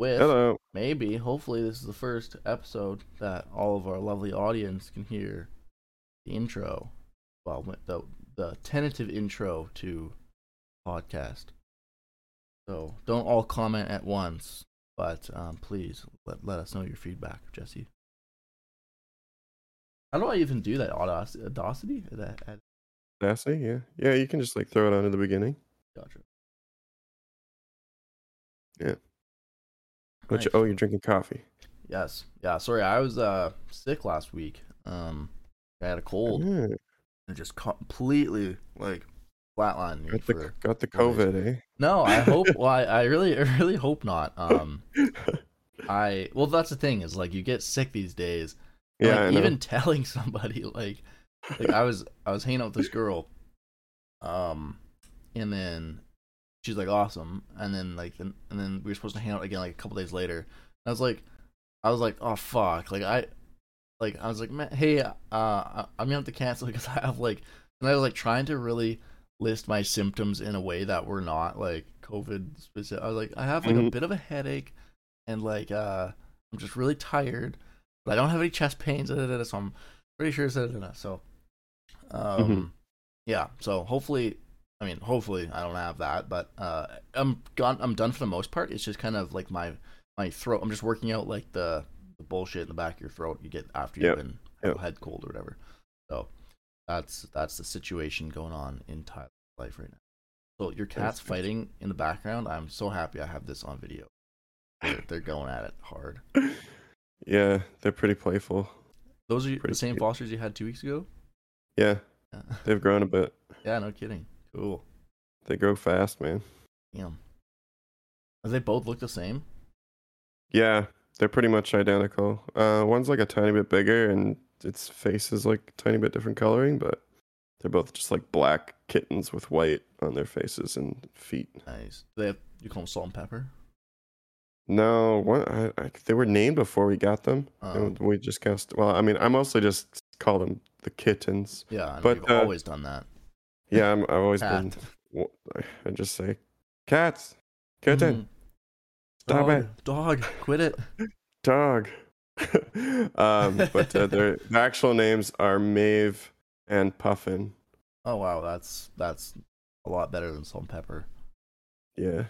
we are back with Hello. maybe, hopefully, this is the first episode that all of our lovely audience can hear the intro. Well, the the tentative intro to podcast. So don't all comment at once, but um, please let let us know your feedback, Jesse. How do I even do that? Audacity? Audacity? That, that, Sassy, yeah. Yeah, you can just like throw it on in the beginning. gotcha. Which Nice. oh, you're drinking coffee. Yes. Yeah. Sorry, I was uh sick last week. Um, I had a cold Yeah, and just completely like flatlined me got the for. got the days. COVID, eh? No, I hope. well, I, I really, I really hope not. Um, I well, that's the thing is like you get sick these days. Yeah, like, even telling somebody like, like I was, I was hanging out with this girl, um, and then she's like awesome, and then like, and then we were supposed to hang out again like a couple days later. I was like, I was like, oh fuck, like I, like I was like, man, hey, uh, I- I'm gonna have to cancel because I have like, and I was like trying to really list my symptoms in a way that were not like COVID specific. I was like, I have like a Mhm. bit of a headache, and like uh, I'm just really tired, but I don't have any chest pains. Da, da, da, da, so I'm pretty sure it's so. Um, Mhm. yeah. So hopefully, I mean, hopefully I don't have that, but uh, I'm gone. I'm done for the most part. It's just kind of like my my throat. I'm just working out like the the bullshit in the back of your throat you get after you've been yep. head cold or whatever. So that's that's the situation going on in Tyler's life right now. So your cat's fighting in the background. I'm so happy I have this on video. They're, they're going at it hard. Yeah, they're pretty playful. Those are the same cute. fosters you had two weeks ago. Yeah, Yeah, they've grown a bit. yeah no kidding. Cool. They grow fast, man. Damn. Do they both look the same? Yeah, they're pretty much identical. Uh, one's like a tiny bit bigger, and its face is like a tiny bit different coloring, but they're both just like black kittens with white on their faces and feet. Nice. Do they have you call them salt and pepper? No, one, I, I, they were named before we got them. And we just guessed. Well, I mean, I mostly just call them the kittens. Yeah, But, you've uh, always done that. Yeah, I'm, I've always Cat. been. I just say cats, kitten, Mhm. stop dog, it, Dog, quit it. dog. um, but uh, their the actual names are Mave and Puffin. Oh wow, that's that's a lot better than salt and pepper. Yeah,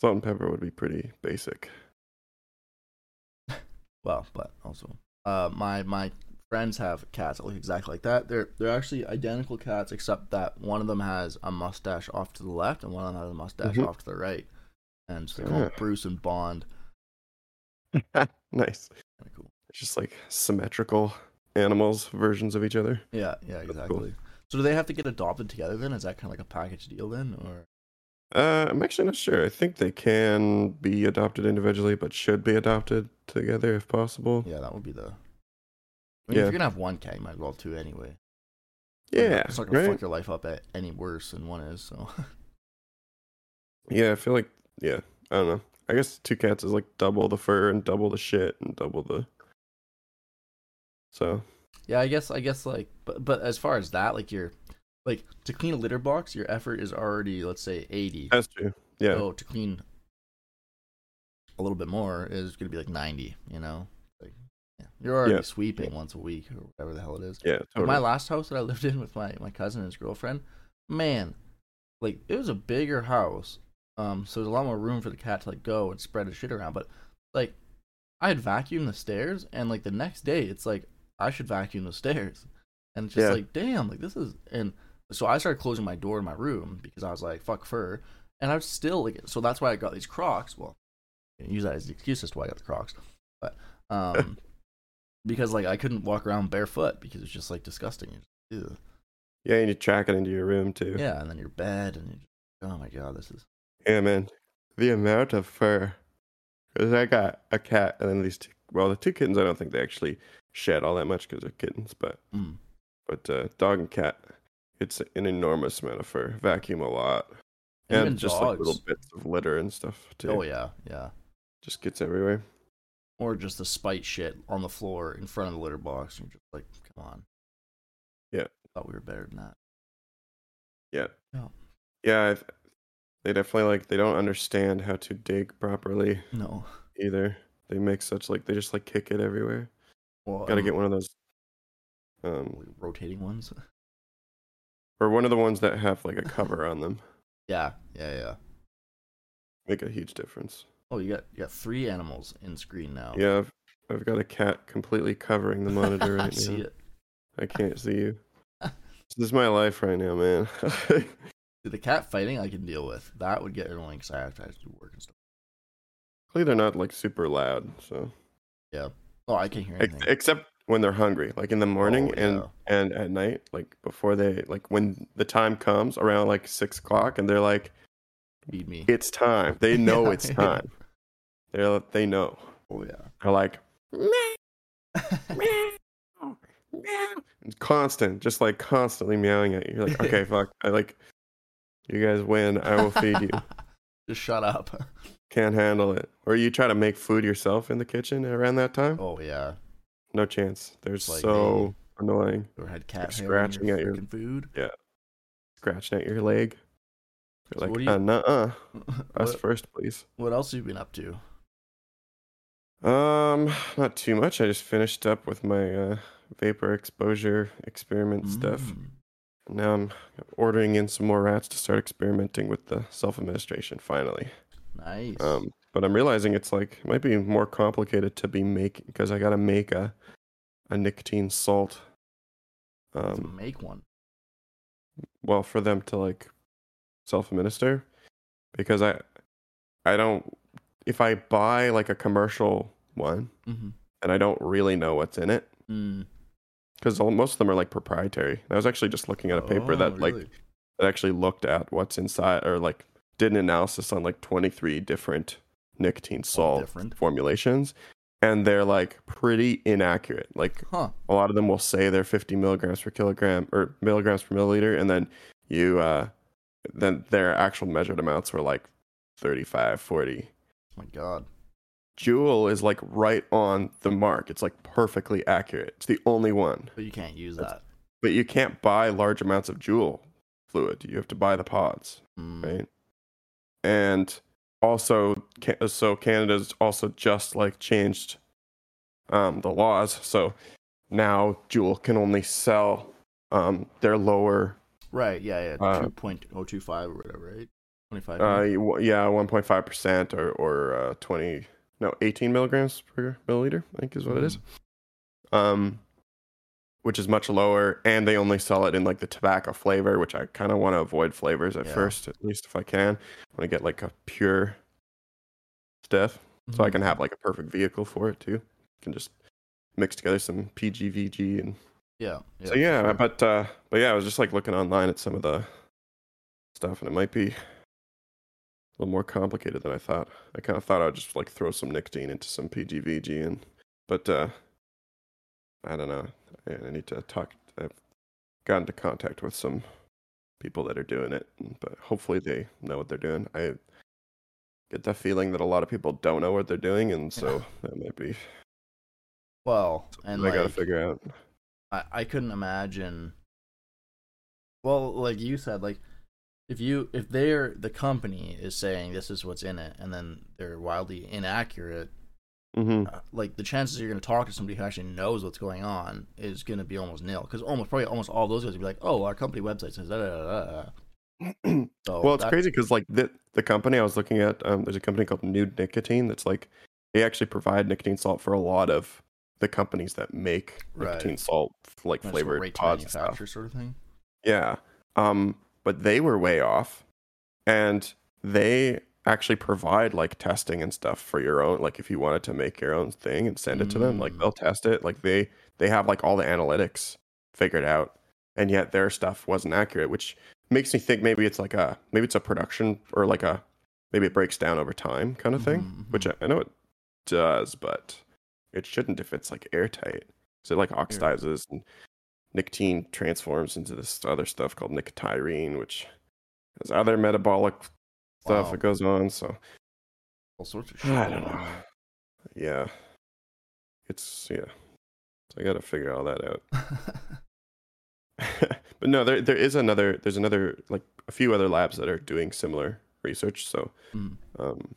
salt and pepper would be pretty basic. Well, but also, uh, my my friends have cats that look exactly like that. They're they're actually identical cats, except that one of them has a mustache off to the left, and one of them has a mustache Mhm. off to the right. And so they're them Ah. Bruce and Bond. nice. Kind of cool. It's just like symmetrical animals versions of each other. Yeah, yeah, That's cool. exactly. So do they have to get adopted together then? Is that kind of like a package deal then, or? Uh, I'm actually not sure. I think they can be adopted individually, but should be adopted together if possible. Yeah, that would be the. I mean, if you're gonna have one cat, you might as well have two anyway. Yeah, it's not gonna right? fuck your life up a- any worse than one is. So Yeah, I feel like yeah. I don't know. I guess two cats is like double the fur and double the shit and double the. So yeah, I guess I guess like, but but as far as that, like you're, like to clean a litter box, your effort is already let's say eighty. that's true. Yeah, So to clean a little bit more is gonna be like ninety. You know, yeah, you're already Yeah. sweeping once a week or whatever the hell it is. yeah, totally. My last house that I lived in with my, my cousin and his girlfriend, man, like it was a bigger house. Um, so there's a lot more room for the cat to like go and spread his shit around. But like, I had vacuumed the stairs, and like the next day, it's like I should vacuum the stairs, and it's just Yeah. like, damn, like this is. And so I started closing my door in my room because I was like, fuck fur, and I was still like, so that's why I got these Crocs. Well, use that as the excuse as to why I got the Crocs, but um, because like I couldn't walk around barefoot because it's just like disgusting. Ew. yeah, and you track it into your room too. Yeah, and then your bed, and just, oh my god, this is Yeah, man. The amount of fur. Because I got a cat and then these two. Well, the two kittens, I don't think they actually shed all that much because they're kittens, but mm. but uh, dog and cat, it's an enormous amount of fur. Vacuum a lot. And And just like little bits of litter and stuff too. oh yeah, yeah, Just gets everywhere. Or just the spite shit on the floor in front of the litter box. And you're just like, come on. Yeah. thought we were better than that. Yeah. Yeah. Yeah. I've, they definitely like they don't understand how to dig properly No. either. They make such like they just like kick it everywhere. Well, Got to um, get one of those, um, rotating ones. or one of the ones that have like a cover on them. Yeah, yeah, yeah. Make a huge difference. Oh, you got you got three animals in screen now. Yeah, I've, I've got a cat completely covering the monitor I right see it. I can't see you. this is my life right now, man. The cat fighting I can deal with. That would get annoying because I have to, I have to do work and stuff. Luckily, they're not like super loud, so Yeah. Oh, I can't hear anything. except when they're hungry, like in the morning Oh, and yeah. and at night, like before they like when the time comes around like six o'clock, and they're like, Feed me. "It's time." They know it's time. They're they know. Oh yeah. They're like, constant, just like constantly meowing at you. You're like, okay, fuck. I like, you guys win. I will feed you. Just shut up. Can't handle it. Or you try to make food yourself in the kitchen around that time. Oh yeah. No chance. They're Like so annoying. Or had cat They're scratching your at your- food. Yeah. Scratching at your leg. So They're what like, you- uh, nuh-uh. Us what, first, please. what else have you been up to? Um, not too much. I just finished up with my uh, vapor exposure experiment stuff. Mm, Now I'm ordering in some more rats to start experimenting with the self-administration finally. Nice. Um, but I'm realizing it's like it might be more complicated to be making because I gotta make a a nicotine salt. To Um, make one. well, for them to like self-administer, because I I don't if I buy like a commercial one Mm-hmm. and I don't really know what's in it Mm. because most of them are like proprietary. I was actually just looking at a paper Oh, that like that actually looked at what's inside or like did an analysis on like 23 different nicotine salt different. formulations and they're like pretty inaccurate like Huh. a lot of them will say they're 50 milligrams per kilogram or milligrams per milliliter and then you uh then their actual measured amounts were like 35 40 Oh my god. Juul is like right on the mark. It's like perfectly accurate. It's the only one. But you can't use That's- that. But you can't buy large amounts of Juul fluid. You have to buy the pods. Mm. right? And also, so Canada's also just like changed um, the laws. So now Juul can only sell um, their lower, Right. Yeah. Yeah. Uh, Two point oh two five or whatever. Right. Twenty five. uh, yeah, 1.5 percent or or uh, 20, no, 18 milligrams per milliliter. I think is what it is. Um, which is much lower, and they only sell it in like the tobacco flavor, which I kind of want to avoid flavors at Yeah. first, at least if I can. I want to get like a pure stuff. so I Mm-hmm. can have like a perfect vehicle for it too. Can just mix together some PGVG and Yeah. yeah so yeah, sure. but uh but yeah, I was just like looking online at some of the stuff and it might be a little more complicated than I thought. I kind of thought I'd just like throw some nicotine into some PGVG and but uh I don't know. I, need to talk I've gotten into contact with some people that are doing it, but hopefully they know what they're doing. I get the feeling that a lot of people don't know what they're doing and so that might be Well, and I gotta figure out. I, I couldn't imagine. Well, like you said, like if you if they're the company is saying this is what's in it, and then they're wildly inaccurate, hmm uh, like the chances you're going to talk to somebody who actually knows what's going on is going to be almost nil. Because almost probably almost all those guys would be like, oh, our company website says da da da. da, da." So well, it's crazy because like the the company I was looking at, um, there's a company called Nude Nicotine that's like they actually provide nicotine salt for a lot of the companies that make Right. nicotine salt like that's flavored pods and stuff. sort of thing. Yeah. Um, but they were way off, and they actually provide like testing and stuff for your own. Like if you wanted to make your own thing and send it to them, like Mm. they'll test it. Like they they have like all the analytics figured out, and yet their stuff wasn't accurate, which makes me think maybe it's like a maybe it's a production or like a maybe it breaks down over time kind of thing, Mhm, which I, I know it does, but it shouldn't if it's like airtight. So it like oxidizes and nicotine transforms into this other stuff called nicotyrine, which has other metabolic stuff Wow. that goes on. So All sorts of shit. I don't know. Yeah, it's yeah. So I got to figure all that out. but no, there there is another. There's another like a few other labs that are doing similar research. So Mm. um,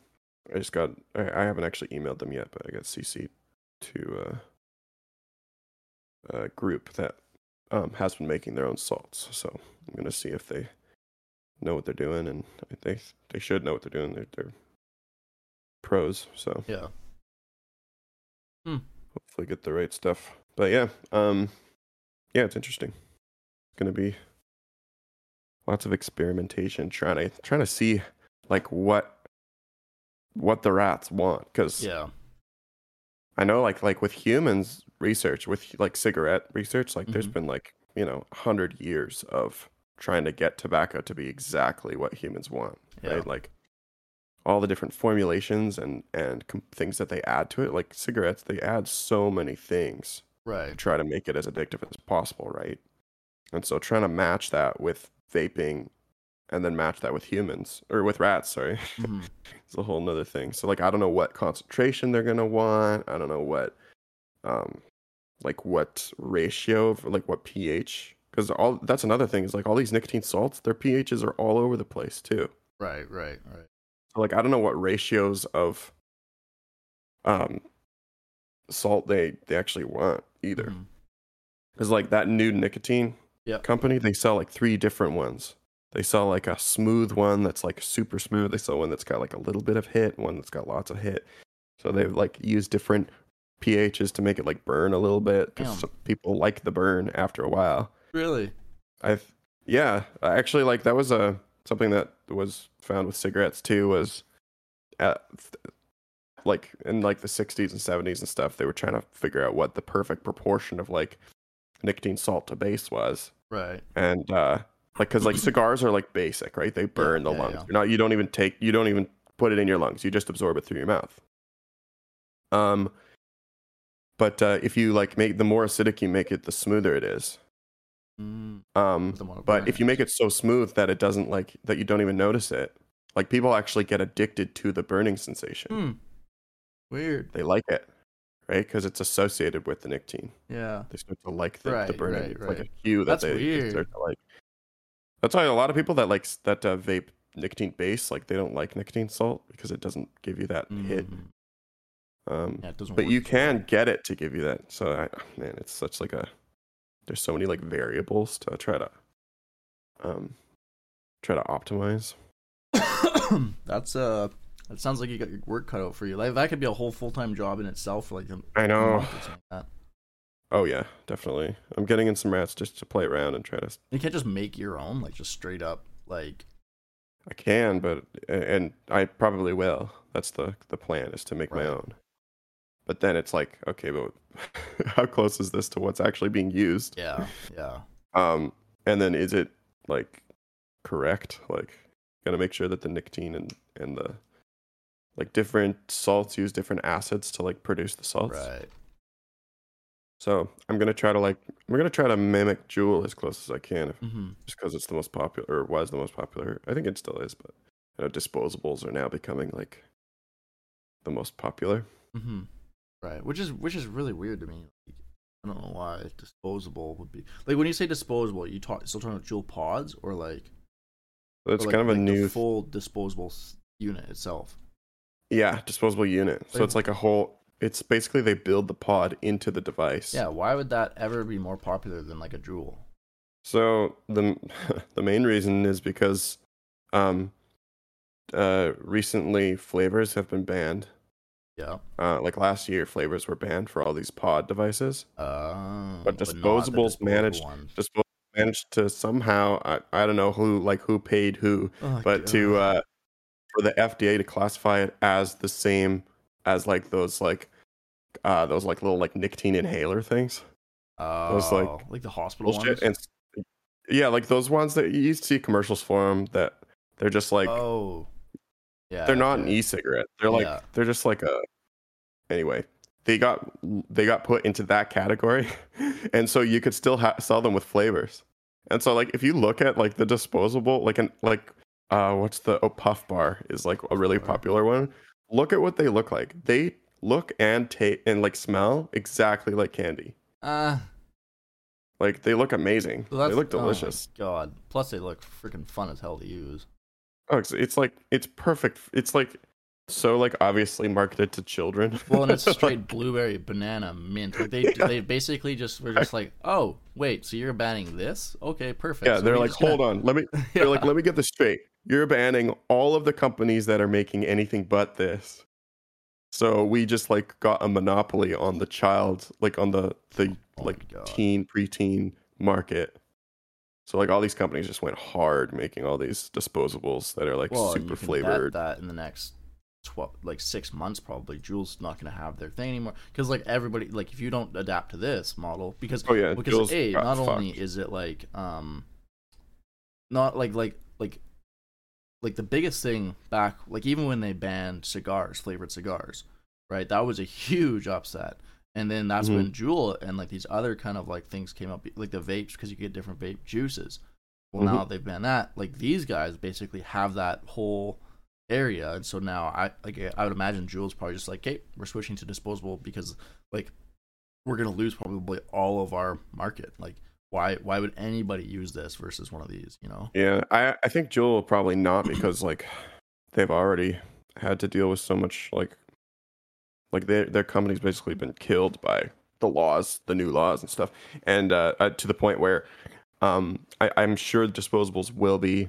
I just got I, I haven't actually emailed them yet, but I got CC to uh, a group that um, has been making their own salts. So I'm gonna see if they know what they're doing, and they they should know what they're doing. They're, they're pros, so Yeah. hopefully get the right stuff. But yeah, um, yeah, it's interesting. It's gonna be lots of experimentation, trying to trying to see like what what the rats want, because Yeah. I know like like with humans research with like cigarette research, like there's Mhm. been like you know hundred years of trying to get tobacco to be exactly what humans want, Yeah. right? Like all the different formulations and and com- things that they add to it, like cigarettes, they add so many things right? to try to make it as addictive as possible, right? And so trying to match that with vaping and then match that with humans or with rats, sorry. hmm it's a whole nother thing. So like I don't know what concentration they're gonna want. I don't know what um like what ratio of like what pH because all that's another thing is like all these nicotine salts, their pHs are all over the place too. Right. Right. Right. So like I don't know what ratios of um salt they they actually want either. Because like that new nicotine Yep. company, they sell like three different ones. They saw like a smooth one that's like super smooth. They saw one that's got like a little bit of hit, one that's got lots of hit. So they like use different pHs to make it like burn a little bit because people like the burn after a while. Really? I yeah, actually like that was a something that was found with cigarettes too was at like in like the 60s and 70s and stuff they were trying to figure out what the perfect proportion of like nicotine salt to base was Right. and uh like because like cigars are like basic right they burn the yeah, lungs yeah. you're not you don't even take you don't even put it in your lungs you just absorb it through your mouth um but uh if you like make the more acidic you make it the smoother it is Mm. um but if you make it so smooth that it doesn't like that you don't even notice it like people actually get addicted to the burning sensation Hmm. Weird. they like it right because it's associated with the nicotine Yeah. they start to like the, the Right, burning. right, it's like a right. cue that That's they, they weird. start to like. That's why a lot of people that like that uh, vape nicotine base like they don't like nicotine salt because it doesn't give you that hit. Mhm. Um, Yeah. It doesn't. but you can get it to give you that. So I, man, it's such like a. There's so many like variables to try to, um, try to optimize. That's uh. That sounds like you got your work cut out for you. Like that could be a whole full time job in itself like I know. month or something like that. Oh yeah, definitely. I'm getting in some rats just to play around and try to You can't just make your own, like just straight up, like I can, but and I probably will. That's the the plan is to make my own. But then it's like, okay, but how close is this to what's actually being used? yeah, yeah, Um, and then is it like correct? Like, gotta make sure that the nicotine and and the like different salts use different acids to like produce the salts. right. So I'm gonna try to like we're gonna try to mimic Juul as close as I can, if, hmm just because it's the most popular or was the most popular. I think it still is, but you know, disposables are now becoming like the most popular. hmm Right, which is which is really weird to me. Like, I don't know why disposable would be like when you say disposable, you talk still talking about Juul pods or like So it's or, like- kind of a like new, full disposable unit itself. yeah, disposable unit. So Like- it's like a whole. It's basically they build the pod into the device. Yeah, why would that ever be more popular than like a Juul? So the the main reason is because, um, uh, recently flavors have been banned. Yeah. Uh, like last year, flavors were banned for all these pod devices. Uh, But disposables disposable managed- ones. Disposable managed to somehow I, I don't know who like who paid who, Oh, but to uh, for the FDA to classify it as the same as like those like uh those like little like nicotine inhaler things. oh, was, like, like the hospital ones. And yeah, like those ones that you used to see commercials for them that they're just like oh, yeah, they're not an e-cigarette. They're like Yeah. they're just like a anyway. They got they got put into that category, and so you could still ha- sell them with flavors. And so like if you look at like the disposable like an like uh what's the oh puff bar is like a really popular one. Look at what they look like. They look and taste and like smell exactly like candy. Uh, Like they look amazing. so they look oh delicious. God. Plus, they look freaking fun as hell to use. Oh, it's, it's like it's perfect. It's like so like obviously marketed to children. Well, and it's straight blueberry, banana, mint. Like they Yeah. they basically just were just like, oh wait, so you're banning this? Okay, perfect. yeah, So they're like, just gonna- hold on, let me. They're like, let me get this straight. You're banning all of the companies that are making anything but this. So we just like got a monopoly on the child, like on the the Oh like teen preteen market. So like all these companies just went hard making all these disposables that are like well, super you can flavored. That in the next twelve, like six months, probably Juul's not going to have their thing anymore because like everybody, like if you don't adapt to this model, because Oh yeah, because Juul's a not only is it like um not like like like like the biggest thing back like even when they banned cigars flavored cigars right that was a huge upset and then that's Mm-hmm. when Juul and like these other kind of like things came up like the vapes because you get different vape juices well now Mhm. they've banned that like these guys basically have that whole area and so now i like i would imagine Juul's probably just like okay we're switching to disposable because like we're gonna lose probably all of our market. Like, why why would anybody use this versus one of these? You know? Yeah, I I think Juul will probably not because like they've already had to deal with so much like like their their company's basically been killed by the laws, the new laws and stuff, and uh, uh, to the point where um I, I'm sure disposables will be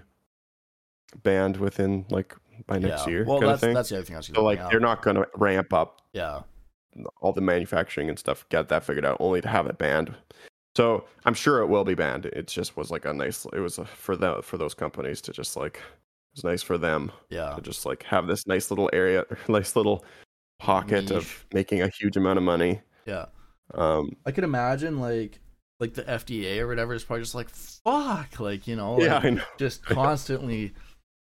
banned within like by next yeah. year Well, that's that's the other thing I was so gonna like they're not going to ramp up Yeah. all the manufacturing and stuff, get that figured out, only to have it banned. So I'm sure it will be banned. It just was like a nice. It was a, for the for those companies to just like it was nice for them Yeah. to just like have this nice little area, nice little pocket Niche. of making a huge amount of money. Yeah. Um, I could imagine like like the FDA or whatever is probably just like fuck, like you know, yeah, I know. just constantly.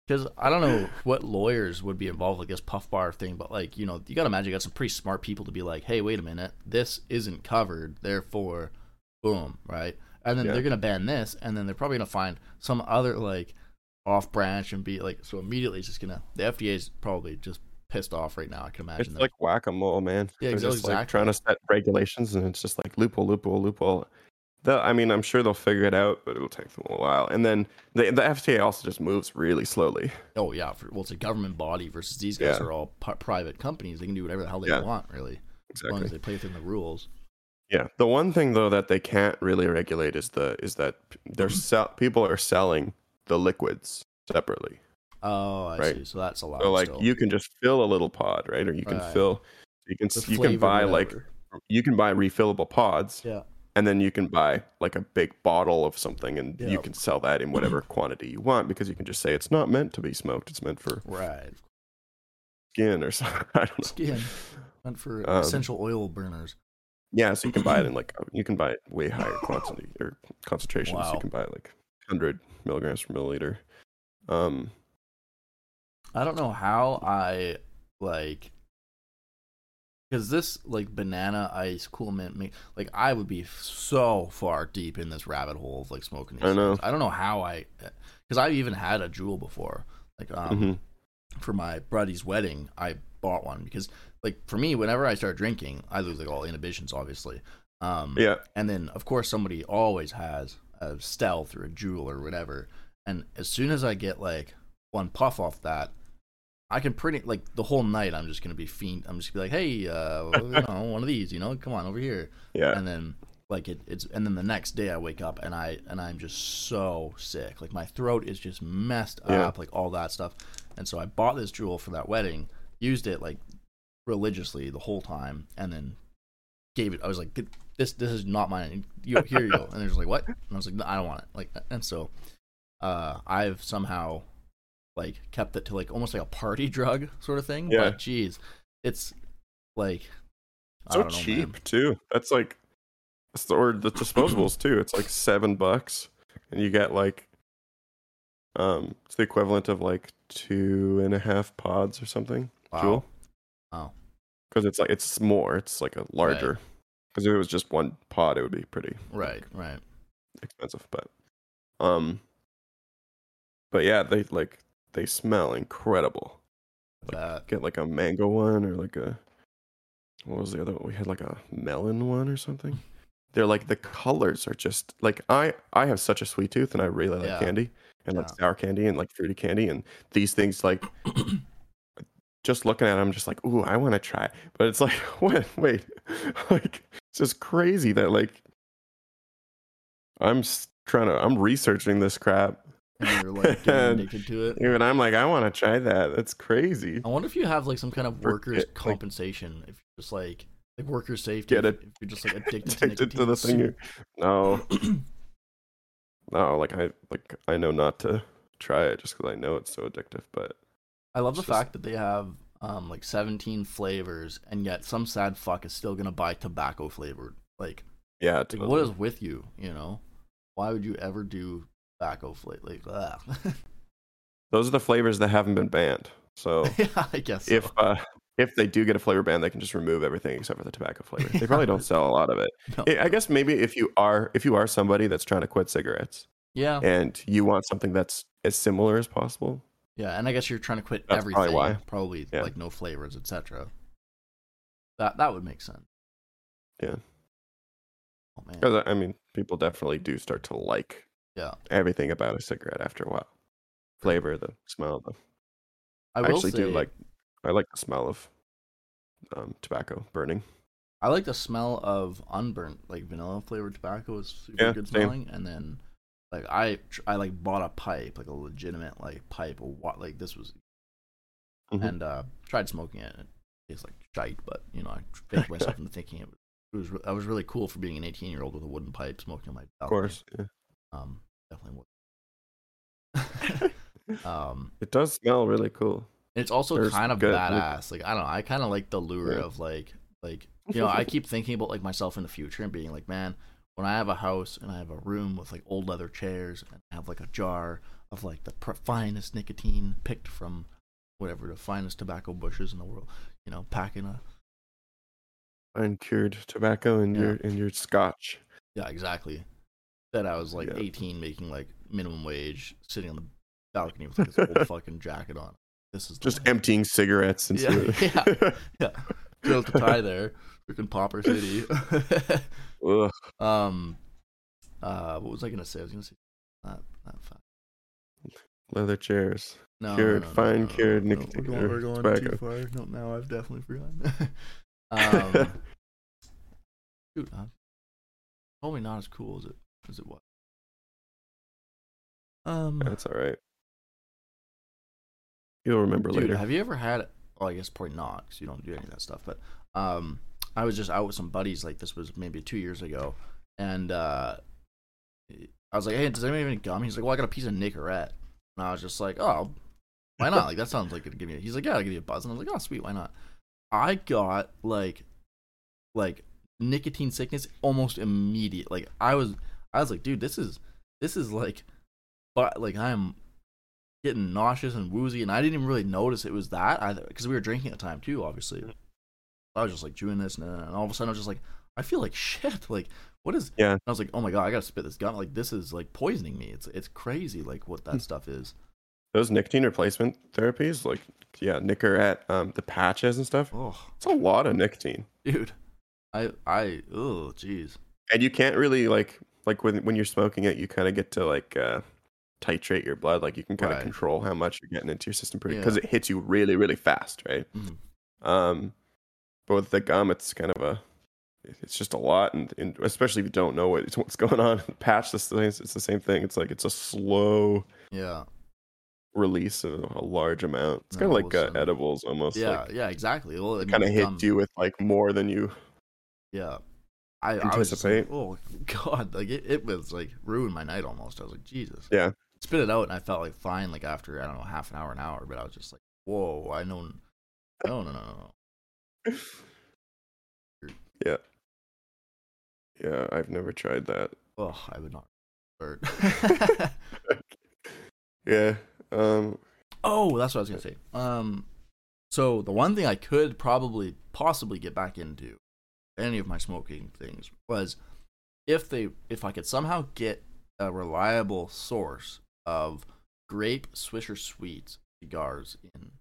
Because I don't know what lawyers would be involved with this puff bar thing, but like you know, you gotta imagine you got some pretty smart people to be like, hey, wait a minute, this isn't covered, therefore, boom, right? And then Yeah. they're gonna ban this, and then they're probably gonna find some other like off branch and be like, so immediately it's just gonna the FDA is probably just pissed off right now. I can imagine. It's them. like whack a mole, man. Yeah, They're just like trying to set regulations, and it's just like loophole, loophole, loophole. The, I mean, I'm sure they'll figure it out, but it'll take them a while. And then the the FDA also just moves really slowly. Oh yeah, for, well it's a government body versus these guys Yeah. are all pi- private companies. They can do whatever the hell they Yeah. want, really, as long as they play within the rules. Yeah. The one thing though that they can't really regulate is the is that they're sell people are selling the liquids separately. Oh, I Right. see. So that's allowed. So like still. you can just fill a little pod, right? Or you can Right. fill you can you can buy like you can buy refillable pods yeah, and then you can buy like a big bottle of something and you can sell that in whatever quantity you want because you can just say it's not meant to be smoked it's meant for right. skin or something i don't know Skin meant for Um, essential oil burners. Yeah so you can buy it in like you can buy it way higher quantity or concentrations Wow. you can buy it like 100 milligrams per milliliter um I don't know how I like because this like banana ice cool mint me like I would be so far deep in this rabbit hole of like smoking. These I know. things. I don't know how I because I've even had a Juul before. Like um mhm. for my buddy's wedding, I bought one because like for me, whenever I start drinking, I lose like all inhibitions, obviously. Um, yeah and then of course somebody always has a stealth or a Juul or whatever. And as soon as I get like one puff off that, I can pretty like the whole night. I'm just gonna be fiend. I'm just gonna be like, hey, uh, you know, one of these, you know, come on over here. yeah And then like it, it's and then the next day I wake up and I and I'm just so sick. Like my throat is just messed Yeah. up, like all that stuff. And so I bought this Juul for that wedding, used it like religiously the whole time, and then gave it. I was like, this this is not mine. You here you go. And they're just like, what? And I was like, no, I don't want it. Like, and so uh, I've somehow like kept it to like almost like a party drug sort of thing. Yeah. But geez, it's like I so don't know, cheap man. too that's like it's the, or the disposables too it's like seven bucks and you get like um it's the equivalent of like two and a half pods or something Wow. Juul. Wow. because it's like it's more it's like a larger because if it was just one pod it would be pretty Right, right. expensive but um but yeah they like they smell incredible That get like a mango one or like a what was the other one we had like a melon one or something they're like the colors are just like i i have such a sweet tooth and i really like Yeah. candy and like sour candy and like fruity candy and these things like just looking at them, I'm just like, ooh, I want to try. But it's like, what? Wait, like it's just crazy that like I'm trying to, I'm researching this crap. And you're like getting addicted to it. Even I'm like, I want to try that. That's crazy. I wonder if you have like some kind of workers' like- compensation. If you're just like like worker safety. Get if, it- if you're just like addicted to Addicted to nicotine. the thing. you- No, no, like I like I know not to try it just because I know it's so addictive. But I love the just- fact that they have um like 17 flavors, and yet some sad fuck is still gonna buy tobacco flavored. Like, yeah, like what is with you? You know, why would you ever do tobacco flavor? Like, those are the flavors that haven't been banned. So yeah, I guess. So. if uh, if they do get a flavor ban, they can just remove everything except for the tobacco flavor. They probably don't sell a lot of it. No. I I guess maybe if you are if you are somebody that's trying to quit cigarettes yeah, and you want something that's as similar as possible, yeah, and I guess you're trying to quit That's everything. probably why. Probably Yeah. like no flavors, etc. That that would make sense. Yeah. Oh man. because I mean, people definitely do start to like Yeah. everything about a cigarette after a while. Flavor, the smell, the I I actually say, do like I like the smell of um, tobacco burning. I like the smell of unburnt, like vanilla flavored tobacco is super Yeah, good same. smelling. And then, like I, I like bought a pipe, like a legitimate like pipe, or what, like this was, Mhm. and uh tried smoking it. and It tastes like shite, but you know I faked myself into thinking it was. It was, I was really cool for being an 18 year old with a wooden pipe smoking on my Of course, yeah. Um, definitely would. um, it does smell really cool. it's also There's kind of good- badass. Like I don't know, I kind of like the lure Yeah. of like like you know, I keep thinking about like myself in the future and being like, man, when I have a house and I have a room with like old leather chairs and I have like a jar of like the pr- finest nicotine picked from whatever the finest tobacco bushes in the world, you know, packing a Fine cured tobacco in Yeah. your in your scotch. yeah, exactly. That I was like Yeah. 18 making like minimum wage sitting on the balcony with like this old fucking jacket on. This is Just emptying cigarettes into Yeah, it. yeah. Built to tie there. Freaking Popper City. Um, uh, what was I gonna say? I was gonna say not not fine. Leather chairs. No, Cured- no, no, fine no, cured no, nicotine We're going, we're going tobacco. too far. No, now I've definitely forgotten. um, dude, uh, probably not as cool as it as it was. Um, That's all right. You'll remember Dude, later. have you ever had? Well, I guess probably not because you don't do any of that stuff. But um, I was just out with some buddies. Like this was maybe two years ago, and uh, I was like, "Hey, does anyone have any gum?" He's like, "Well, I got a piece of Nicorette," and I was just like, "Oh, why not? Like that sounds like it'd give me." He's like, "Yeah, I'll give you a buzz," and I was like, "Oh, sweet, why not?" I got like, like nicotine sickness almost immediate. Like I was, I was like, "Dude, this is this is like, but like I am getting nauseous and woozy, and I didn't even really notice it was that either because we were drinking at the time too. Obviously, I was just like chewing this, and, and all of a sudden I was just like, I feel like shit. Like, what is? Yeah. And I was like, oh my god, I gotta spit this gum. Like, this is like poisoning me. It's it's crazy. Like what that stuff is. Those nicotine replacement therapies, like yeah, Nicorette, um, the patches and stuff. Oh, It's a lot of nicotine, dude, I I oh jeez. and you can't really like like when when you're smoking it, you kind of get to like uh, titrate your blood. Like you can kind of control how much you're getting into your system pretty Yeah. because it hits you really really fast, right? Mhm. Um, but with the gum, it's kind of a it's just a lot, and, and especially if you don't know what, what's going on. The patch, this thing, it's the same thing. It's like it's a slow Yeah, release of a large amount. It's kind of like uh, edibles almost. yeah, like, yeah, exactly. Well, it kind of hits you with like more than you. Yeah. I, I was like, Anticipate. oh god, like it, it was like ruined my night almost. I was like, Jesus. Yeah. Spit it out and I felt like fine like after I don't know half an hour an hour, but I was just like, whoa, I know, no, no, no, no. Yeah. Yeah, I've never tried that. Oh, I would not. Yeah. Um. oh, that's what I was gonna say. Um, so the one thing I could probably possibly get back into any of my smoking things was if they if I could somehow get a reliable source of grape Swisher Sweets cigars in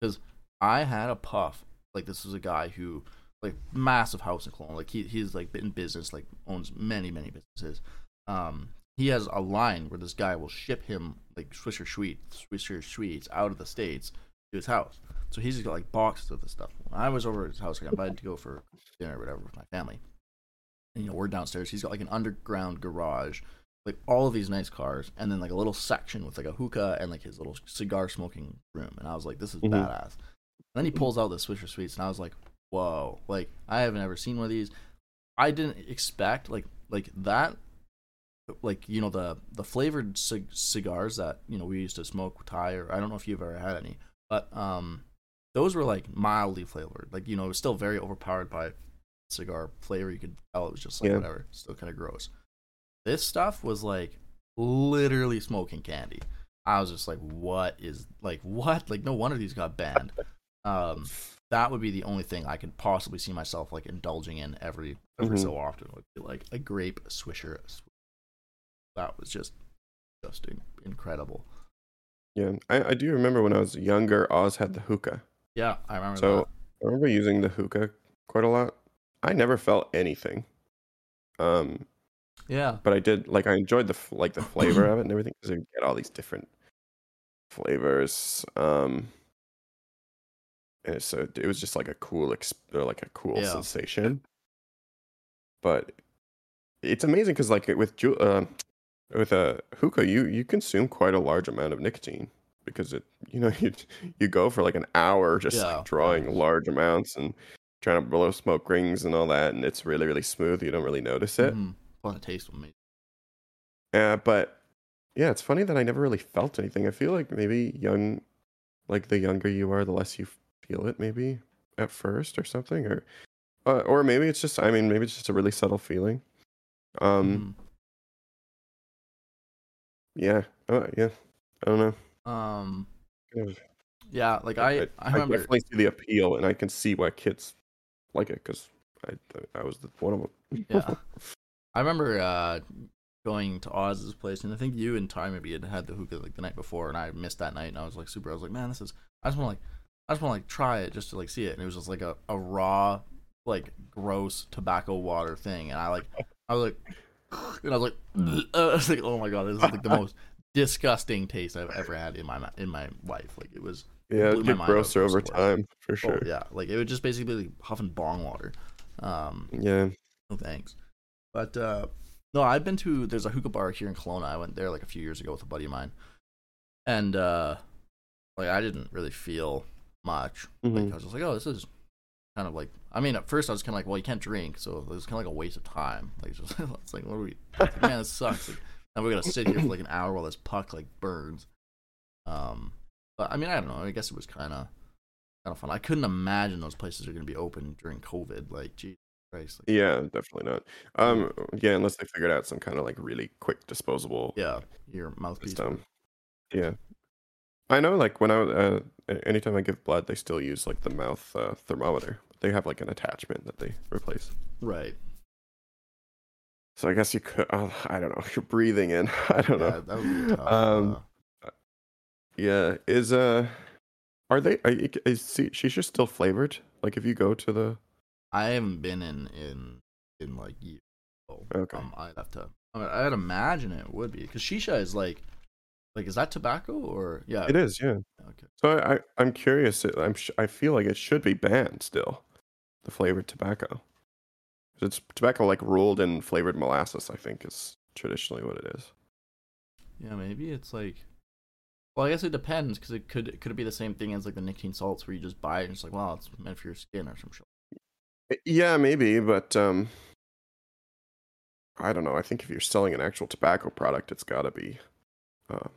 because I had a puff like this was a guy who like massive house in Cologne like he he's like in business like owns many many businesses um he has a line where this guy will ship him like Swisher Sweets, Swisher Sweets out of the states to his house. So he's got like boxes of this stuff. When I was over at his house, I got invited to go for dinner or whatever with my family. And you know, we're downstairs. He's got like an underground garage, like all of these nice cars, and then like a little section with like a hookah and like his little cigar smoking room. And I was like, this is Mhm. badass. And then he pulls out the Swisher Sweets, and I was like, whoa, like I haven't ever seen one of these. I didn't expect like like that like you know the the flavored cig- cigars that you know we used to smoke with Ty or I don't know if you've ever had any, but um those were like mildly flavored. Like you know it was still very overpowered by cigar flavor. You could tell it was just like Yeah. whatever, still kind of gross. This stuff was like literally smoking candy. I was just like, what is like what? Like no wonder these got banned. Um, that would be the only thing I could possibly see myself like indulging in every every Mhm. so often. Would be like a grape swisher. That was just just incredible. Yeah, I, I do remember when I was younger, Oz had the hookah. Yeah, I remember So that. I remember using the hookah quite a lot. I never felt anything. Um, Yeah, but I did like I enjoyed the like the flavor of it and everything because you get all these different flavors. Um, and so it was just like a cool exp- or like a cool Yeah. sensation. But it's amazing because like with ju- uh, with a hookah, you you consume quite a large amount of nicotine because it you know you you go for like an hour just Yeah. like drawing large amounts and trying to blow smoke rings and all that, and it's really really smooth. You don't really notice it. Mhm. Well, the taste amazing. Uh, but yeah, it's funny that I never really felt anything. I feel like maybe young, like the younger you are, the less you feel it, maybe at first or something, or uh, or maybe it's just. I mean, maybe it's just a really subtle feeling. Um. Mhm. Yeah. Uh, yeah. I don't know. Um, yeah, like I I, remember. definitely see the appeal, and I can see why kids like it because I I was the, one of them. yeah, I remember uh going to Oz's place, and I think you and Ty maybe had had the hookah like the night before, and I missed that night, and I was like super. I was like, man, this is. I just want to like, I just want to like try it just to like see it, and it was just like a, a raw, like gross tobacco water thing, and I like, I was like, and I was like, I was like, oh my god, this is like the most disgusting taste I've ever had in my in my life. Like it was. yeah, it get grosser over time for Oh, sure. yeah, like it would just basically like huffing bong water. Um, yeah. no thanks. But uh no, I've been to there's a hookah bar here in Kelowna. I went there like a few years ago with a buddy of mine. And uh like I didn't really feel much. Like Mhm. I was just like, oh, this is kind of like I mean at first I was kinda like, well you can't drink, so it was kinda like a waste of time. Like it's just it's like what are we like, man, this sucks. Like now we're gonna sit here for like an hour while this puck like burns. Um but I mean I don't know, I guess it was kinda kinda fun. I couldn't imagine those places are gonna be open during COVID. Like Jesus Like, Yeah, definitely not. Um, yeah, unless they figured out some kind of like really quick disposable yeah, your mouthpiece. system. Yeah, I know. Like when I uh, anytime I give blood, they still use like the mouth uh, thermometer. They have like an attachment that they replace. Right. So I guess you could. Uh, I don't know. You're breathing in. I don't Yeah, know. that would be tough. Um, uh, Yeah, is uh, are they? Are, is she- shisha still flavored? Like if you go to the I haven't been in in in like years. So, Okay. Um, I'd have to. I mean, I'd imagine it would be because shisha is like, like is that tobacco or yeah? it is, yeah. Okay. So I, I I'm curious. I'm sh- I feel like it should be banned still, the flavored tobacco. It's tobacco like rolled in flavored molasses. I think is traditionally what it is. Yeah, maybe it's like. Well, I guess it depends because it could could it be the same thing as like the nicotine salts where you just buy it and it's like, wow, it's meant for your skin or some shit. I- Yeah, maybe, but um, I don't know. I think if you're selling an actual tobacco product, it's got to be. Uh,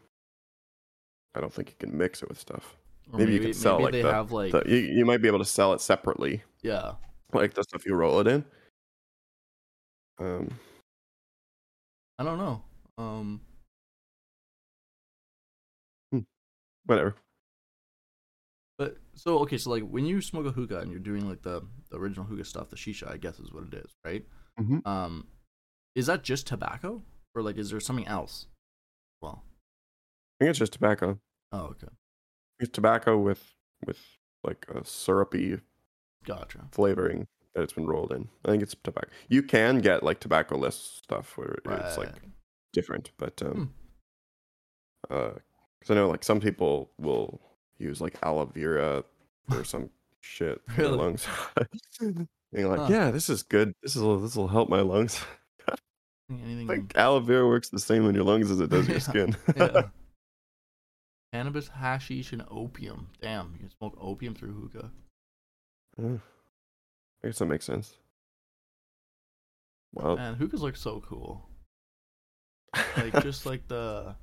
I don't think you can mix it with stuff. Or Maybe you can sell, maybe like, they the- have like So you you might be able to sell it separately, yeah. like the stuff you roll it in. Um, I don't know. Um, whatever. So okay, so like when you smoke a hookah and you're doing like the, the original hookah stuff, the shisha, I guess is what it is, right? Mhm. Um, is that just tobacco, or like is there something else? Well, I think it's just tobacco. oh okay, It's tobacco with with like a syrupy gotcha. flavoring that it's been rolled in. I think it's tobacco. You can get like tobacco less stuff where it's like different, but um, because I know like some people will use like aloe vera or some shit for Really? lungs. Being like, Huh. yeah, this is good. This is this will help my lungs. Anything? like aloe vera works the same on your lungs as it does your skin. yeah. Cannabis, hashish, and opium. Damn, you can smoke opium through hookah. Yeah. I guess that makes sense. Wow. Man, hookahs look so cool. Like just like the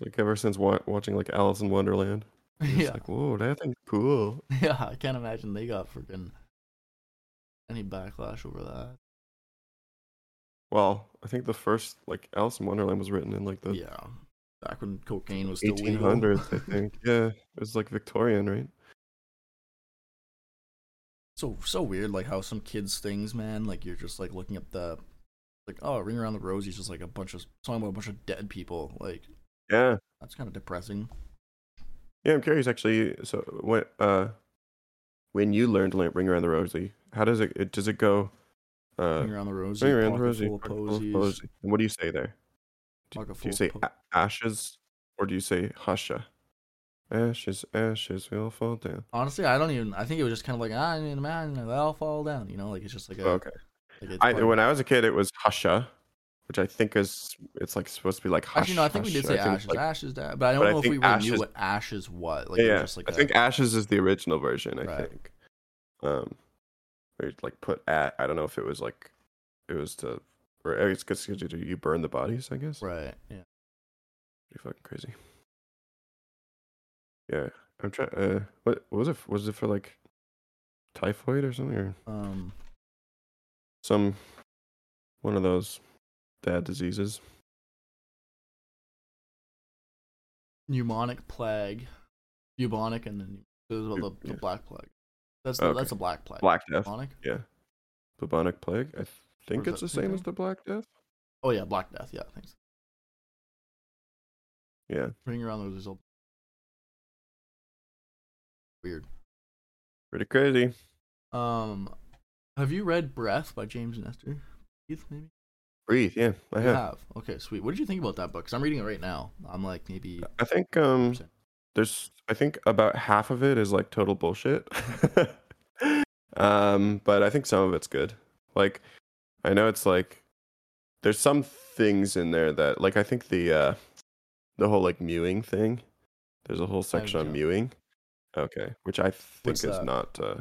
like ever since wa- watching like Alice in Wonderland, it's yeah, like whoa, that thing's cool. yeah. I can't imagine they got freaking any backlash over that. Well, I think the first like Alice in Wonderland was written in like the yeah, back when cocaine was still legal. 1800s, I think. Yeah, it was like Victorian, right? so so weird like how some kids things man like you're just like looking at the like oh ring around the rosie's just like a bunch of song about a bunch of dead people like Yeah, that's kind of depressing yeah. I'm curious actually. So when uh, when you learned like Ring Around the Rosie, how does it? it does it go? Uh, ring around the rosie Ring Around the Rosie. full of pocket full of posies, posies. And what do you say there? Do, do you say po- ashes or do you say husha? Ashes, ashes will fall down. honestly i don't even i think it was just kind of like ah man they all fall down you know like it's just like a okay. like I when I was a kid, it was husha, which I think is it's like supposed to be like hush. actually no i think we did say I ashes like- ashes da- but i don't but I know if we really ashes- knew what ashes was like was yeah, just like I a- think ashes is the original version. I Right. think. Um, where like put at. I don't know if it was like, it was to, or it's because you you burn the bodies. I guess. right yeah Pretty fucking crazy. Yeah, I'm trying. Uh, what, what was it? Was it for like typhoid or something, or um some one of those bad diseases? pneumonic plague, bubonic, and then the, the Yeah. black plague. That's the, Okay. that's a black plague. Black Death. Bubonic. Yeah. Bubonic plague. I think it's the same as the Black Death. Oh yeah, Black Death. Yeah, thanks. Yeah. Ring around those results. Weird. Pretty crazy. Um, have you read Breath by James Nestor? Keith, maybe. Breathe. Yeah, I have. have. Okay, sweet. What did you think about that book? Because I'm reading it right now. I'm like maybe. I think um 100%. there's I think about half of it is like total bullshit. um, but I think some of it's good. Like I know it's like there's some things in there that like I think the uh the whole like mewing thing. There's a whole section on mewing. Okay, which I think What's is that? not uh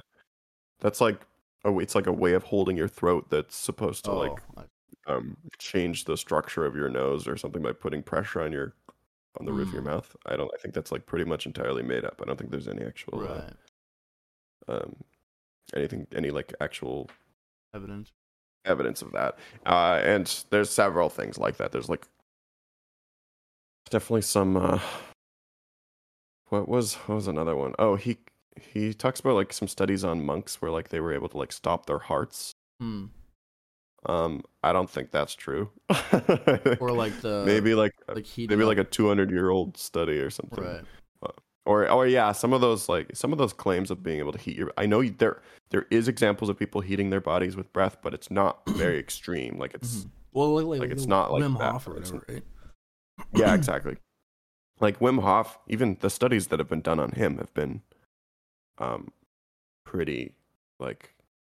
that's like oh it's like a way of holding your throat that's supposed to Oh, like I- um change the structure of your nose or something by putting pressure on your on the roof of your Mm. mouth. I don't I think that's like pretty much entirely made up. I don't think there's any actual uh, right. um anything any like actual Evidence. evidence of that. Uh and there's several things like that. There's like definitely some uh what was what was another one? Oh, he he talks about like some studies on monks where like they were able to like stop their hearts. Hmm. Um I don't think that's true. Or like the maybe like like maybe like a 200 year old study or something right. or or yeah some of those like some of those claims of being able to heat your i know there there is examples of people heating their bodies with breath but it's not very extreme like it's Mhm. Well, like, like, like, it's not like Wim that, Hof or whatever, right? yeah exactly like wim hof even the studies that have been done on him have been um pretty like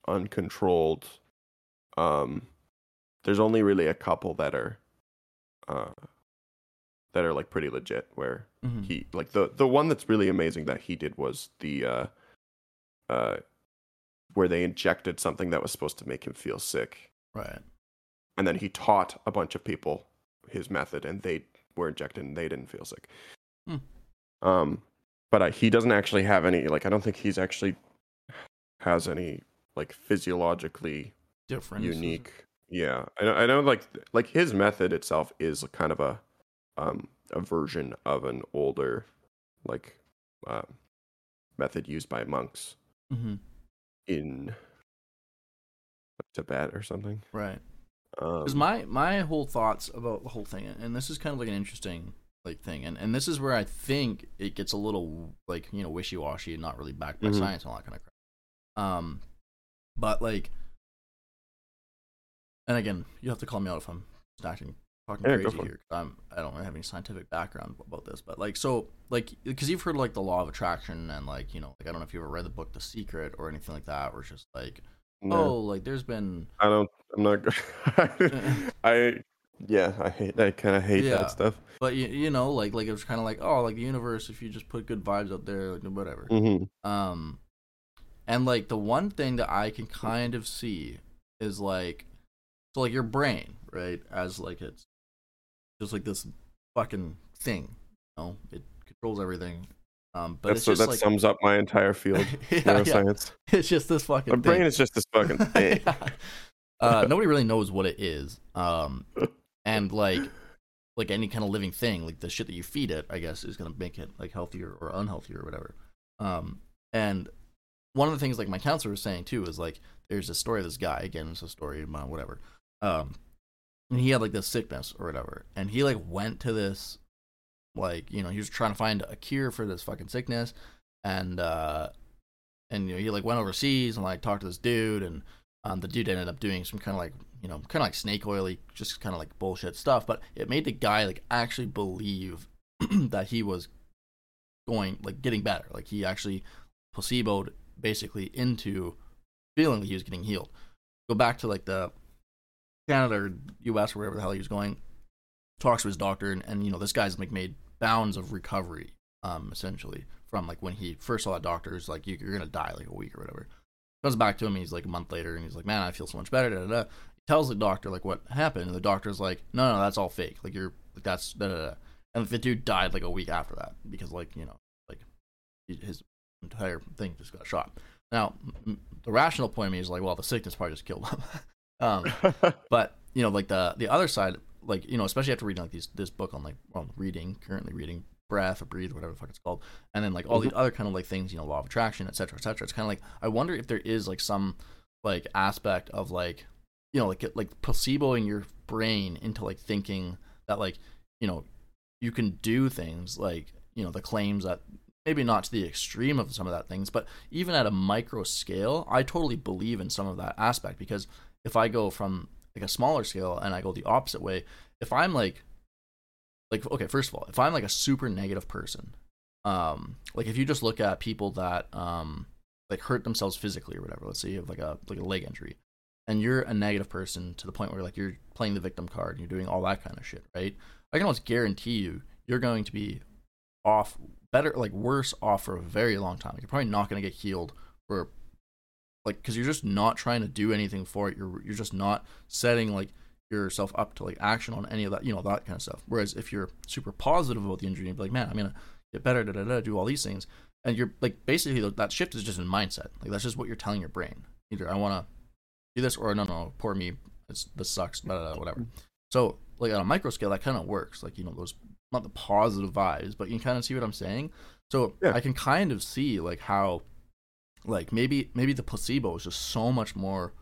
uncontrolled um there's only really a couple that are uh that are like pretty legit where Mhm. he like the the one that's really amazing that he did was the uh uh where they injected something that was supposed to make him feel sick Right. and then he taught a bunch of people his method and they were injected and they didn't feel sick Hmm. um but he doesn't actually have any like i don't think he's actually has any like physiologically Different. unique yeah i know i know like like his method itself is kind of a um a version of an older like um method used by monks hmm in tibet or something Right. um Because my my whole thoughts about the whole thing, and this is kind of like an interesting like thing, and and this is where I think it gets a little like you know wishy washy and not really backed by Mhm. science and all that kind of crap. Um, but like, and again, you have to call me out if I'm acting fucking Yeah, crazy here. I'm I don't have any scientific background about this, but like so like because you've heard like the law of attraction and like you know like I don't know if you ever read the book The Secret or anything like that, where it's just like No, oh like there's been I don't. I'm not. I yeah. I hate. I kind of hate Yeah. that stuff. but you, you know like like it was kind of like oh like the universe if you just put good vibes out there like whatever hmm um and like the one thing that I can kind of see is like so like your brain right as like it's just like this fucking thing you know it controls everything um but That's just that like sums up my entire field. yeah, yeah, neuroscience. it's just this fucking My brain thing. is just this fucking thing. Yeah. uh, nobody really knows what it is. Um, and like, like any kind of living thing, like the shit that you feed it, I guess, is gonna make it like healthier or unhealthier or whatever. Um, and one of the things like my counselor was saying too is like, there's a story of this guy. Again, it's a story about whatever. Um, and he had like this sickness or whatever, and he like went to this, like you know, he was trying to find a cure for this fucking sickness, and uh, and you know, he like went overseas and like talked to this dude. And um, the dude ended up doing some kind of like you know kind of like snake oily just kind of like bullshit stuff. But it made the guy like actually believe that he was going like getting better. Like he actually placeboed basically into feeling that he was getting healed. Go back to like the canada or us or wherever the hell he was going talks to his doctor and, and you know this guy's like made bounds of recovery um essentially from like when he first saw a doctor is like you, you're gonna die like a week or whatever comes back to him he's like a month later and he's like man i feel so much better da, da, da. he tells the doctor like what happened and the doctor's like no no that's all fake like you're like that's da, da, da. and the dude died like a week after that because like you know like his entire thing just got shot now the rational point of me is like well the sickness probably just killed him um but you know like the the other side like you know especially after reading like these this book on like well reading currently reading breath or breathe whatever the fuck it's called and then like all the other kind of like things you know law of attraction etc cetera, etc cetera. it's kind of like i wonder if there is like some like aspect of like you know like like placeboing your brain into like thinking that like you know you can do things like you know the claims that maybe not to the extreme of some of that things but even at a micro scale i totally believe in some of that aspect because if i go from like a smaller scale and i go the opposite way if i'm like like okay first of all if i'm like a super negative person um like if you just look at people that um like hurt themselves physically or whatever let's say you have like a like a leg injury and you're a negative person to the point where like you're playing the victim card and you're doing all that kind of shit right? I can almost guarantee you you're going to be off better like worse off for a very long time. You're probably not going to get healed for like because you're just not trying to do anything for it. You're you're just not setting like yourself up to like action on any of that you know that kind of stuff. Whereas if you're super positive about the injury and be like man i'm gonna get better da, da, da, do all these things and you're like basically that shift is just in mindset. Like that's just what you're telling your brain. Either i want to do this or no no poor me. It's this sucks da, da, da, whatever. So like on a micro scale that kind of works. Like you know those not the positive vibes but you kind of see what i'm saying? So Yeah. i can kind of see like how like maybe maybe the placebo is just so much more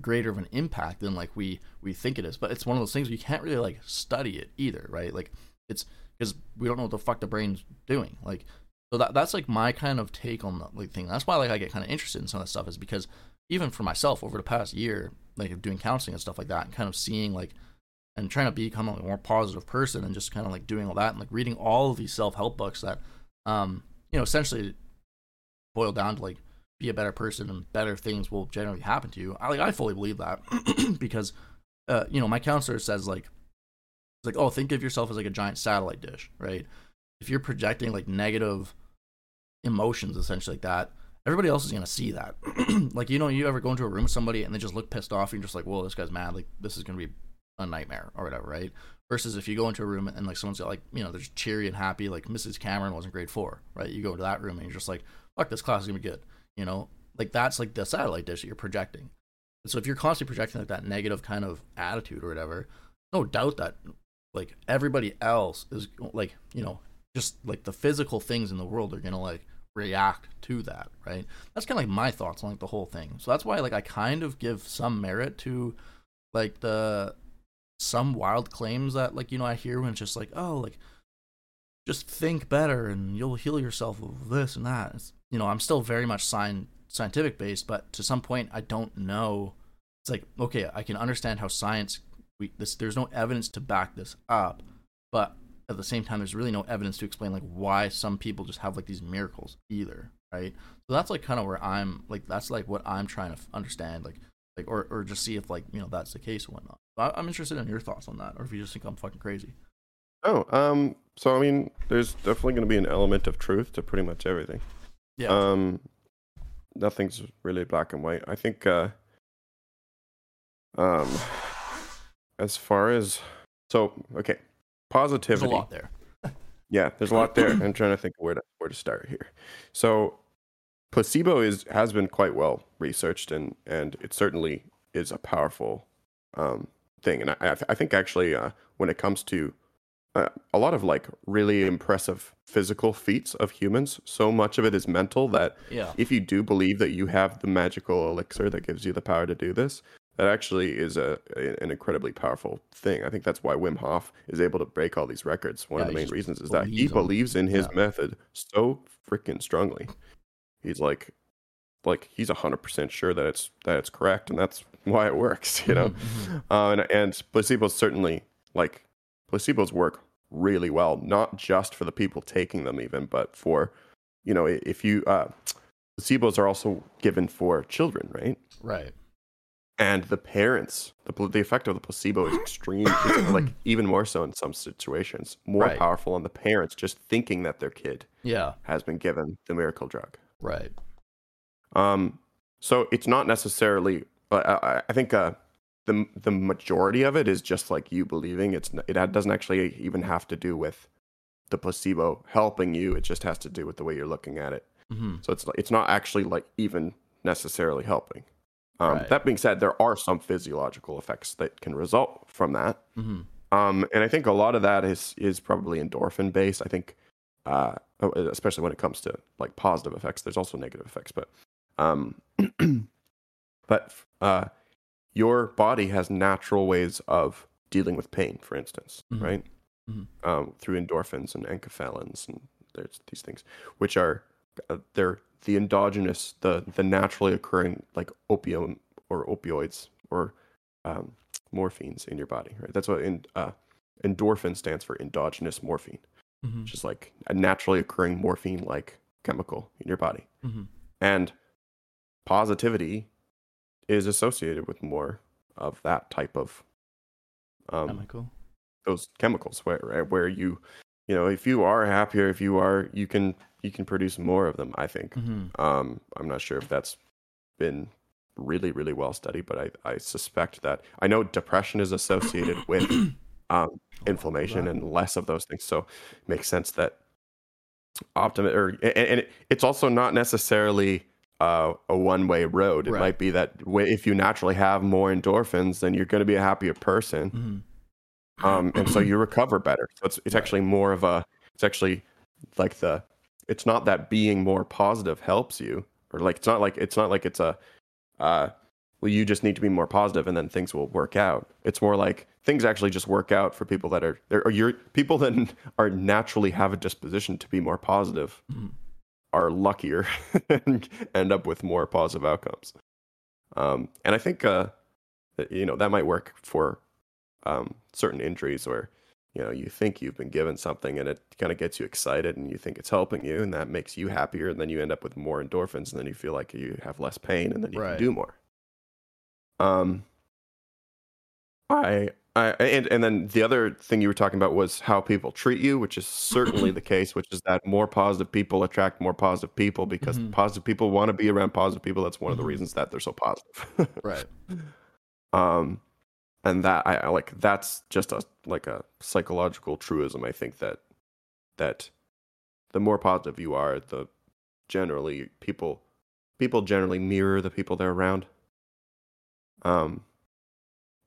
greater of an impact than like we we think it is. But it's one of those things we can't really like study it either right? Like it's because we don't know what the fuck the brain's doing. Like so that that's like my kind of take on the like thing. That's why like i get kind of interested in some of that stuff is because even for myself over the past year like doing counseling and stuff like that and kind of seeing like and trying to become a more positive person and just kind of like doing all that and like reading all of these self-help books that um you know essentially boil down to like be a better person and better things will generally happen to you. I like i fully believe that because uh you know my counselor says like it's like oh think of yourself as like a giant satellite dish right? If you're projecting like negative emotions essentially like that everybody else is to see that. Like you know you ever go into a room with somebody and they just look pissed off and you're just like whoa this guy's mad. Like this is to be a nightmare or whatever right? Versus if you go into a room and like someone's got like you know they're just cheery and happy like mrs cameron was in grade four right? You go into that room and you're just like fuck this class is to be good you know? Like that's like the satellite dish that you're projecting. So if you're constantly projecting like that negative kind of attitude or whatever no doubt that like everybody else is like you know just like the physical things in the world are gonna like react to that right? That's kind of like my thoughts on like the whole thing. So that's why like i kind of give some merit to like the some wild claims that like you know i hear when it's just like oh like just think better and you'll heal yourself of this and that. It's, you know i'm still very much science scientific based but to some point i don't know it's like okay i can understand how science we this there's no evidence to back this up, but at the same time, there's really no evidence to explain like why some people just have like these miracles either, right? So that's like kind of where I'm like that's like what I'm trying to understand, like like or or just see if like you know that's the case or whatnot. So I, I'm interested in your thoughts on that, or if you just think I'm fucking crazy. Oh, um, so I mean, there's definitely going to be an element of truth to pretty much everything. Yeah. Um, nothing's really black and white. I think. Uh, um, as far as so, okay, positivity. there's a lot there. Yeah, there's a lot there. I'm trying to think where to where to start here. So, placebo is has been quite well researched, and and it certainly is a powerful um, thing. And I I I think actually uh, when it comes to uh, a lot of like really impressive physical feats of humans, so much of it is mental that Yeah. if you do believe that you have the magical elixir that gives you the power to do this, that actually is a, a- an incredibly powerful thing. I think that's why Wim Hof is able to break all these records. One Yeah, of the main reasons is that he believes in his Yeah. method so freaking strongly. He's like, like he's hundred percent sure that it's that it's correct, and that's why it works. You know, Mhm, uh, and and placebos certainly like placebos work really well, not just for the people taking them even, but for you know if you uh, placebos are also given for children, right? Right. And the parents, the the effect of the placebo is extreme, is, like even more so in some situations, more Right. powerful on the parents just thinking that their kid Yeah. has been given the miracle drug. Right. Um, so it's not necessarily. I, I, I think uh, the the majority of it is just like you believing. It's it doesn't actually even have to do with the placebo helping you. It just has to do with the way you're looking at it. hmm So it's it's not actually like even necessarily helping. Um, Right. That being said, there are some physiological effects that can result from that. hmm Um, and I think a lot of that is is probably endorphin based. I think, uh, especially when it comes to like positive effects. There's also negative effects, but um, but uh, your body has natural ways of dealing with pain. For instance, Mhm. right? Mhm. Um, through endorphins and enkephalins, and there's these things which are uh, they're the endogenous, the the naturally occurring like opium or opioids or um, morphines in your body, right? That's what in, uh, endorphin stands for endogenous morphine, hmm which is like a naturally occurring morphine like chemical in your body. hmm And positivity is associated with more of that type of um, Chemical. those chemicals where right, where you you know if you are happier if you are you can you can produce more of them i think. Hmm um i'm not sure if that's been really really well studied but i i suspect that i know depression is associated with um inflammation and less of those things so it makes sense that optim or and, and it, it's also not necessarily uh, a one-way road it Right. might be that if you naturally have more endorphins then you're going to be a happier person hmm um, and so you recover better. So it's it's Right. actually more of a it's actually like the it's not that being more positive helps you, or like it's not like it's not like it's a uh, well you just need to be more positive and then things will work out. It's more like things actually just work out for people that are there or you're people that are naturally have a disposition to be more positive Mhm. Are luckier and end up with more positive outcomes. Um, and I think uh, that, you know that might work for um, certain injuries where you know you think you've been given something and it kind of gets you excited and you think it's helping you and that makes you happier and then you end up with more endorphins and then you feel like you have less pain and then you Right. can do more. Um, I. I, and, and then the other thing you were talking about was how people treat you, which is certainly the case, which is that more positive people attract more positive people because Mhm. positive people want to be around positive people. That's one of the Mhm. reasons that they're so positive. Right. um and that I, I like that's just a like a psychological truism i think that that the more positive you are the generally people people generally mirror the people they're around um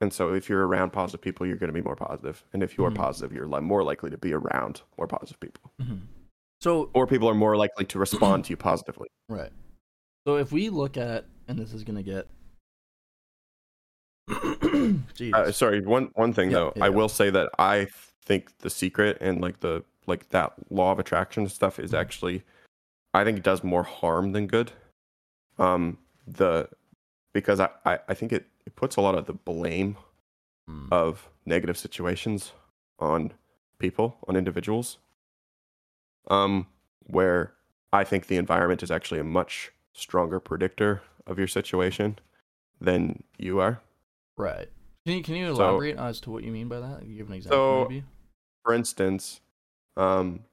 and so if you're around positive people you're going to be more positive. and if you are Mhm. positive you're more likely to be around more positive people hmm So or people are more likely to respond to you positively Right. So if we look at, and this is gonna get, jeez, Uh, sorry, one one thing Yeah, though, yeah, I yeah. will say that I think the secret and like the like that law of attraction stuff is Mhm. actually, I think it does more harm than good. Um, the because I I, I think it it puts a lot of the blame Mm. of negative situations on people, on individuals. Um, where I think the environment is actually a much stronger predictor of your situation than you are. Right. Can you can you So- elaborate as to what you mean by that? Give an example, So- maybe. For instance, um,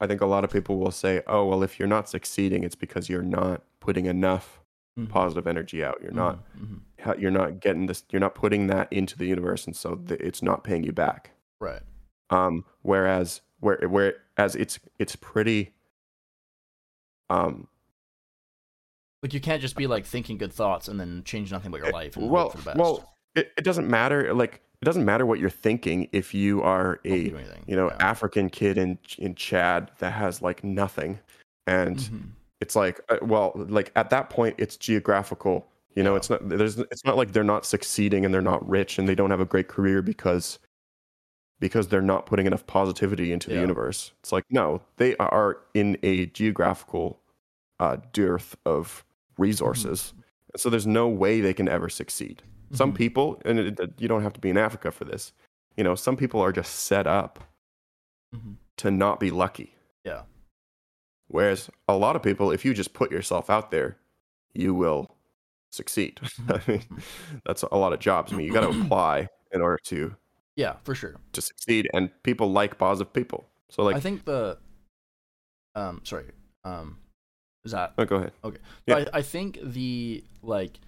I think a lot of people will say, "Oh, well, if you're not succeeding, it's because you're not putting enough Mhm. positive energy out. You're not Mhm, mhm. ha- you're not getting this you're not putting that into the universe and so th- it's not paying you back Right. um whereas where whereas it's it's pretty um Like you can't just be like thinking good thoughts and then change nothing but your life and well for the best. well it, it doesn't matter like it doesn't matter what you're thinking if you are a you know Yeah. african kid in in chad that has like nothing and Mhm. it's like uh, well like at that point it's geographical you know it's not there's it's not like they're not succeeding and they're not rich and they don't have a great career because because they're not putting enough positivity into the universe it's like no they are in a geographical uh, dearth of resources and so there's no way they can ever succeed some Mhm. people and it, it- you don't have to be in africa for this you know some people are just set up Mhm. to not be lucky Yeah. Whereas a lot of people, if you just put yourself out there, you will succeed. I mean, that's a lot of jobs. I mean, you got to apply in order to Yeah, for sure. to succeed, and people like positive people. So, like, I think the um sorry. Um is that oh, go ahead. Okay. Yeah. I, I think the like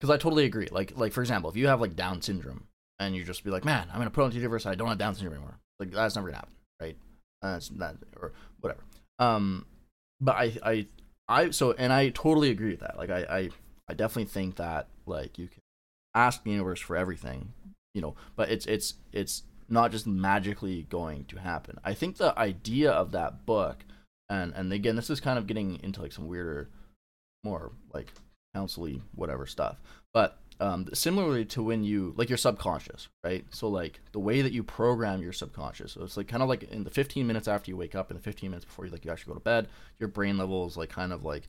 because I totally agree. Like like for example, if you have like Down syndrome and you just be like, man, I'm gonna put on the universe, I don't have Down syndrome anymore. Like that's never gonna happen, right? Uh, it's not or whatever. Um, but I I I so and I totally agree with that. Like I I I definitely think that like you can ask the universe for everything, you know, but it's it's it's not just magically going to happen. I think the idea of that book and and again this is kind of getting into like some weirder more like counseling whatever stuff but um similarly to when you like your subconscious right so like the way that you program your subconscious so it's like kind of like in the 15 minutes after you wake up and the 15 minutes before you like you actually go to bed your brain level is like kind of like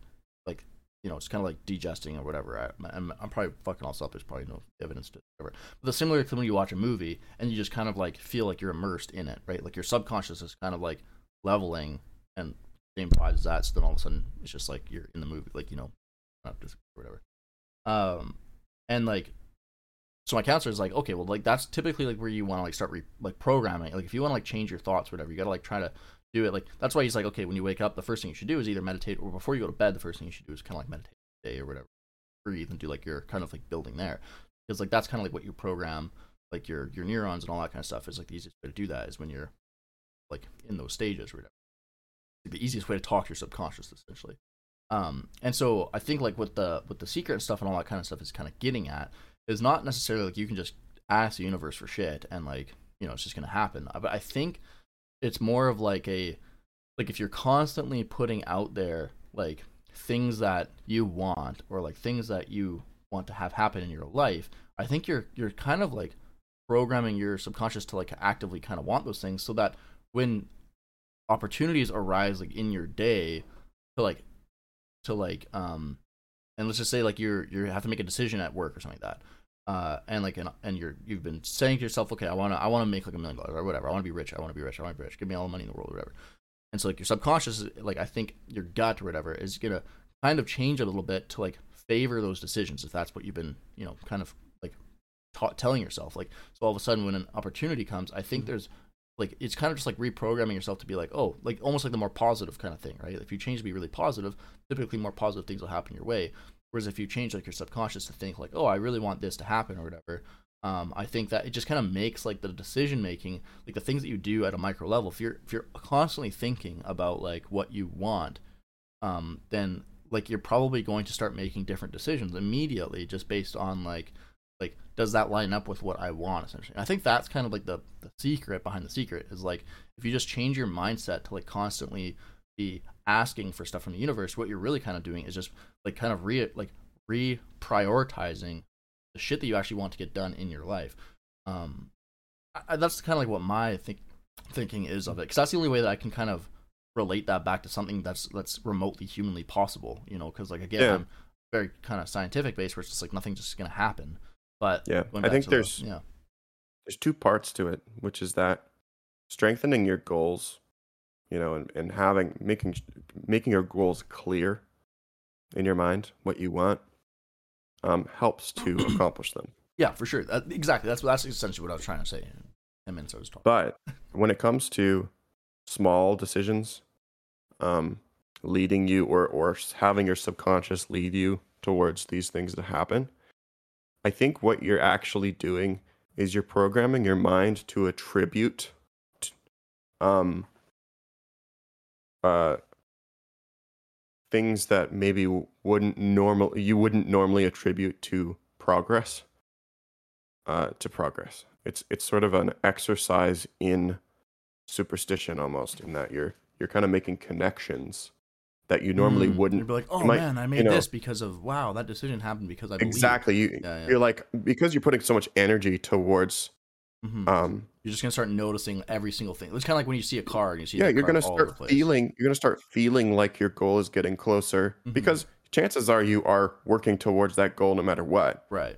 you know it's kind of like digesting or whatever I, I'm, I'm probably fucking all up there's probably no evidence to whatever. But the similar to when you watch a movie and you just kind of like feel like you're immersed in it right? Like your subconscious is kind of like leveling and same vibe as that so then all of a sudden it's just like you're in the movie like you know whatever. Um and like so my counselor is like okay well like that's typically like where you want to like start re- like programming like if you want to like change your thoughts whatever you gotta like try to do it. Like that's why he's like okay when you wake up the first thing you should do is either meditate or before you go to bed the first thing you should do is kind of like meditate day or whatever. Breathe and do like your kind of like building there. Because like that's kind of like what you program like your your neurons and all that kind of stuff is like the easiest way to do that is when you're like in those stages or whatever. Like the easiest way to talk to your subconscious essentially. Um and so i think like with the with the secret and stuff and all that kind of stuff is kind of getting at is not necessarily like you can just ask the universe for shit and like you know it's just gonna happen. But i think it's more of like a like if you're constantly putting out there like things that you want or like things that you want to have happen in your life i think you're you're kind of like programming your subconscious to like actively kind of want those things so that when opportunities arise like in your day to like to like um and let's just say like you're you have to make a decision at work or something like that uh and like and, and you're you've been saying to yourself okay i want to i want to make like a million dollars or whatever. I want to be rich. I want to be rich. I want to be rich. Give me all the money in the world or whatever. And so like your subconscious like i think your gut or whatever is gonna kind of change a little bit to like favor those decisions if that's what you've been you know kind of like ta- telling yourself. Like so all of a sudden when an opportunity comes i think there's like it's kind of just like reprogramming yourself to be like oh like almost like the more positive kind of thing right? If you change to be really positive typically more positive things will happen your way whereas if you change like your subconscious to think like oh i really want this to happen or whatever um, i think that it just kind of makes like the decision making like the things that you do at a micro level if you're if you're constantly thinking about like what you want um, then like you're probably going to start making different decisions immediately just based on like like does that line up with what i want essentially? I think that's kind of like the, the secret behind the secret is like if you just change your mindset to like constantly be asking for stuff from the universe what you're really kind of doing is just like kind of re like reprioritizing the shit that you actually want to get done in your life. Um I, that's kind of like what my think thinking is of it because that's the only way that i can kind of relate that back to something that's that's remotely humanly possible you know because like again Yeah. i'm very kind of scientific based where it's just like nothing's just gonna happen. But Yeah, I think to the- there's- yeah. there's two parts to it, which is that strengthening your goals, you know, and, and having making making your goals clear in your mind, what you want, um, helps to accomplish them. Yeah, for sure. That, exactly. That's that's essentially what I was trying to say. Ten minutes I was talking. But when it comes to small decisions, um, leading you or or having your subconscious lead you towards these things to happen, I think what you're actually doing is you're programming your mind to attribute um uh things that maybe wouldn't normal you wouldn't normally attribute to progress uh to progress it's it's sort of an exercise in superstition almost in that you're you're kind of making connections that you normally Mm, wouldn't You'd be like, oh might- man, I you made know- this because of wow, that decision happened because I believe. exactly you Yeah, yeah. you're like because you're putting so much energy towards Mhm. um You're just gonna start noticing every single thing. It's kind of like when you see a car and you see. yeah you're gonna all over the start feeling you're gonna start feeling like your goal is getting closer Mhm. because chances are you are working towards that goal no matter what right.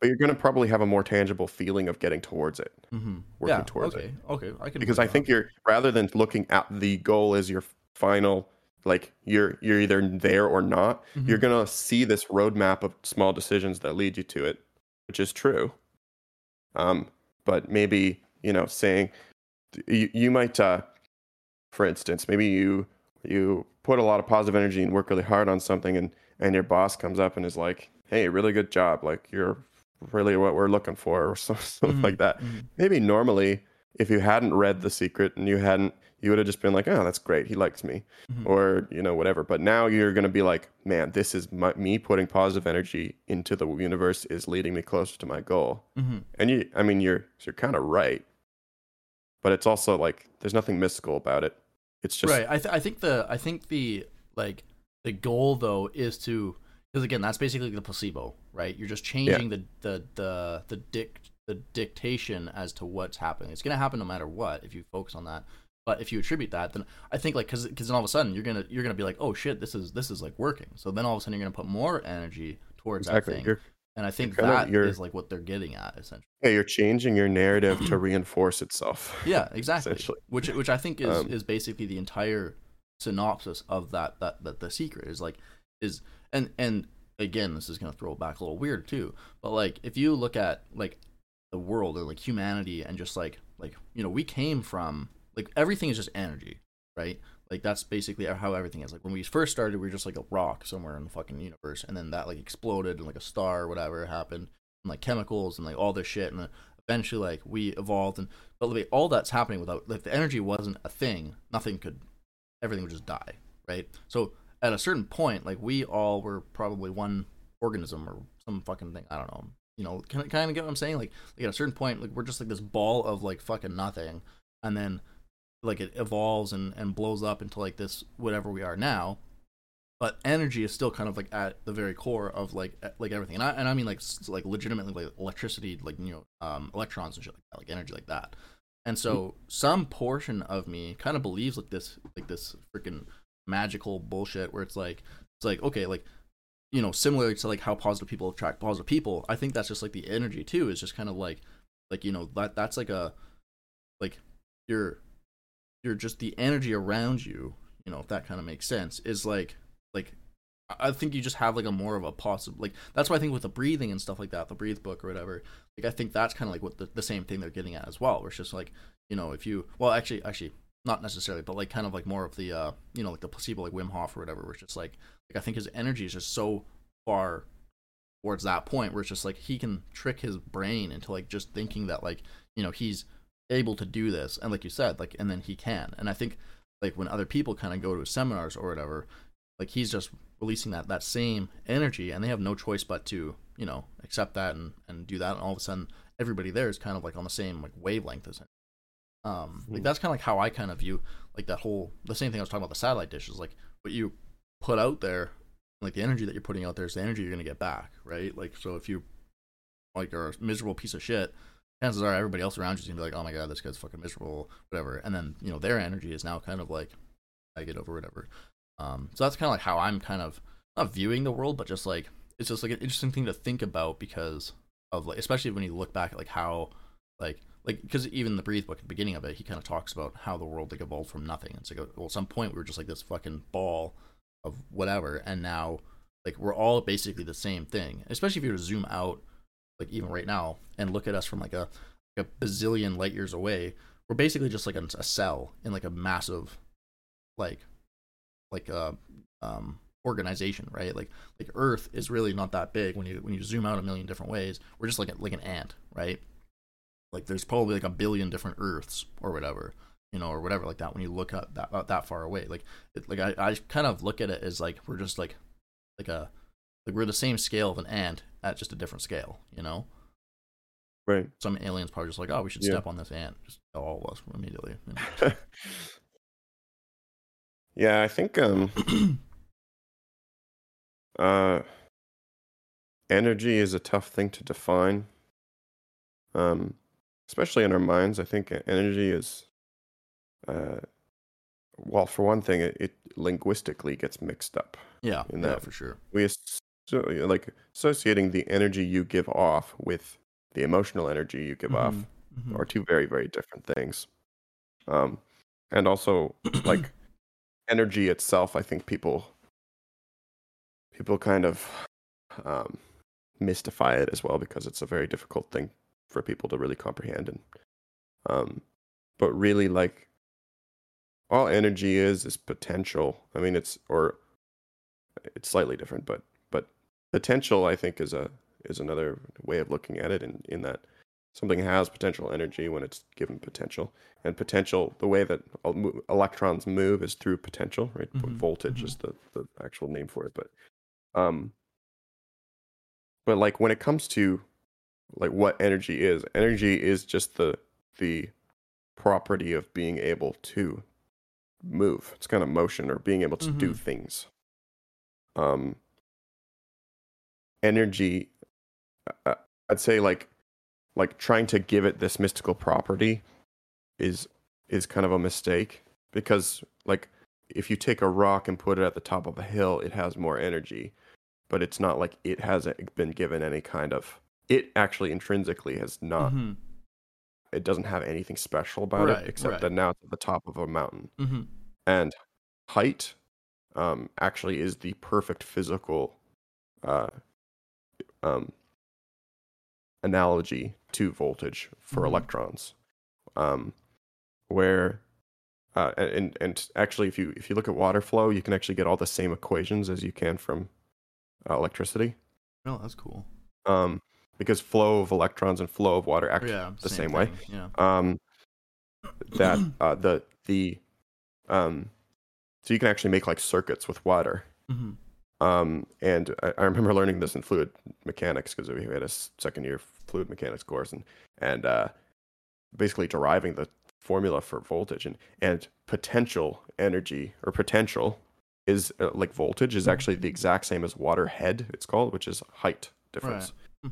but you're gonna probably have a more tangible feeling of getting towards it Mm-hmm. working Yeah. towards okay. it Okay. I can. because i think you're rather than looking at the goal as your final like you're you're either there or not Mhm. you're gonna see this roadmap of small decisions that lead you to it which is true um but maybe you know saying you, you might uh for instance maybe you you put a lot of positive energy and work really hard on something and and your boss comes up and is like hey really good job. Like you're really what we're looking for or so- something Mhm, like that. Mhm. maybe normally if you hadn't read the secret and you hadn't you would have just been like oh that's great he likes me Mhm. or you know whatever but now you're going to be like man this is my, me putting positive energy into the universe is leading me closer to my goal Mhm. and you i mean you're you're kind of right but it's also like there's nothing mystical about it it's just right. I th- I think the I think the like the goal though is to because again that's basically the placebo, right? You're just changing the the the the dic the dictation as to what's happening. It's gonna happen no matter what if you focus on that. But if you attribute that, then I think like because because then all of a sudden you're gonna you're gonna be like, oh shit, this is this is like working. So then all of a sudden you're gonna put more energy towards exactly that thing. you're and I think that is like what they're getting at essentially. yeah, you're changing your narrative to reinforce itself Yeah, exactly. Essentially. Which which I think is Um, is basically the entire synopsis of that that that the secret is like is and and again this is gonna throw it back a little weird too. But like if you look at like the world or like humanity and just like like you know we came from like everything is just energy, right? Like that's basically how everything is. Like when we first started, we were just like a rock somewhere in the fucking universe, and then that like exploded and like a star or whatever happened, and like chemicals and like all this shit, and eventually like we evolved and but like all that's happening without like the energy wasn't a thing. Nothing could everything would just die right? So at a certain point like we all were probably one organism or some fucking thing. I don't know. You know can I kind of get what i'm saying? Like, like at a certain point like we're just like this ball of like fucking nothing and then like it evolves and and blows up into like this whatever we are now. But energy is still kind of like at the very core of like like everything. And i and i mean like like legitimately like electricity like you know um electrons and shit like that like energy like that. And so some portion of me kind of believes like this like this freaking magical bullshit where it's like it's like okay like you know similar to like how positive people attract positive people i think that's just like the energy too is just kind of like like you know that that's like a like you're you're just the energy around you you know if that kind of makes sense is like like I- I think you just have like a more of a possible like that's why I think with the breathing and stuff like that, the breathe book or whatever. Like I think that's kind of like what the, the same thing they're getting at as well. Where it's just like you know if you well actually actually not necessarily, but like kind of like more of the uh you know like the placebo like Wim Hof or whatever. Where it's just like like I think his energy is just so far towards that point where it's just like he can trick his brain into like just thinking that like you know he's able to do this and like you said like and then he can. And I think like when other people kind of go to his seminars or whatever like he's just releasing that that same energy and they have no choice but to you know accept that and and do that and all of a sudden everybody there is kind of like on the same like wavelength as him. Um like Hmm. that's kind of like how i kind of view like that whole the same thing i was talking about the satellite dishes like what you put out there like the energy that you're putting out there is the energy you're going to get back right? Like so if you like are a miserable piece of shit chances are everybody else around you is going to be like oh my god this guy's fucking miserable whatever. And then you know their energy is now kind of like I get over whatever. Um, so that's kind of like how I'm kind of not viewing the world, but just like it's just like an interesting thing to think about because of like, especially when you look back at like how like like because even the breathe book at the beginning of it he kind of talks about how the world like evolved from nothing. It's like well at some point we were just like this fucking ball of whatever and now like we're all basically the same thing especially if you were to zoom out like even right now and look at us from like a like a bazillion light years away we're basically just like a, a cell in like a massive like like a um organization right? Like like earth is really not that big when you when you zoom out a million different ways. We're just like a, like an ant right? Like there's probably like a billion different earths or whatever you know or whatever like that when you look at that that far away. Like it, like I, I kind of look at it as like we're just like like a like we're the same scale of an ant at just a different scale you know Right. some aliens probably just like oh we should Yeah. step on this ant just all of us immediately you know? yeah, I think um uh energy is a tough thing to define. Um especially in our minds, I think energy is uh well, for one thing, it, it linguistically gets mixed up. yeah In yeah that- for sure We so, like associating the energy you give off with the emotional energy you give off Mhm, mhm. are two very very different things. Um and also like energy itself i think people people kind of um mystify it as well because it's a very difficult thing for people to really comprehend and um but really like all energy is is potential. I mean it's or it's slightly different but potential i think is a is another way of looking at it in in that something has potential energy when it's given potential. And potential the way that electrons move is through potential right? Mhm, voltage mhm. is the, the actual name for it but um but like when it comes to like what energy is energy is just the the property of being able to move. It's kind of motion or being able to do Mhm. things. Um energy uh, i'd say like like trying to give it this mystical property is is kind of a mistake because like if you take a rock and put it at the top of a hill it has more energy but it's not like it hasn't been given any kind of it actually intrinsically has not Mhm, it doesn't have anything special about Right, it except right. that now it's at the top of a mountain mhm. and height um, actually is the perfect physical uh, um, analogy to voltage for Mhm. electrons um, where uh, and and actually if you if you look at water flow you can actually get all the same equations as you can from uh, electricity oh that's cool um, because flow of electrons and flow of water act yeah the same way. yeah um, that uh, the the um, so you can actually make like circuits with water. Mhm. Um, and I, I remember learning this in fluid mechanics because we had a second year fluid mechanics course and and uh, basically deriving the formula for voltage and and potential energy or potential is uh, like voltage is actually the exact same as water head it's called which is height difference Hmm.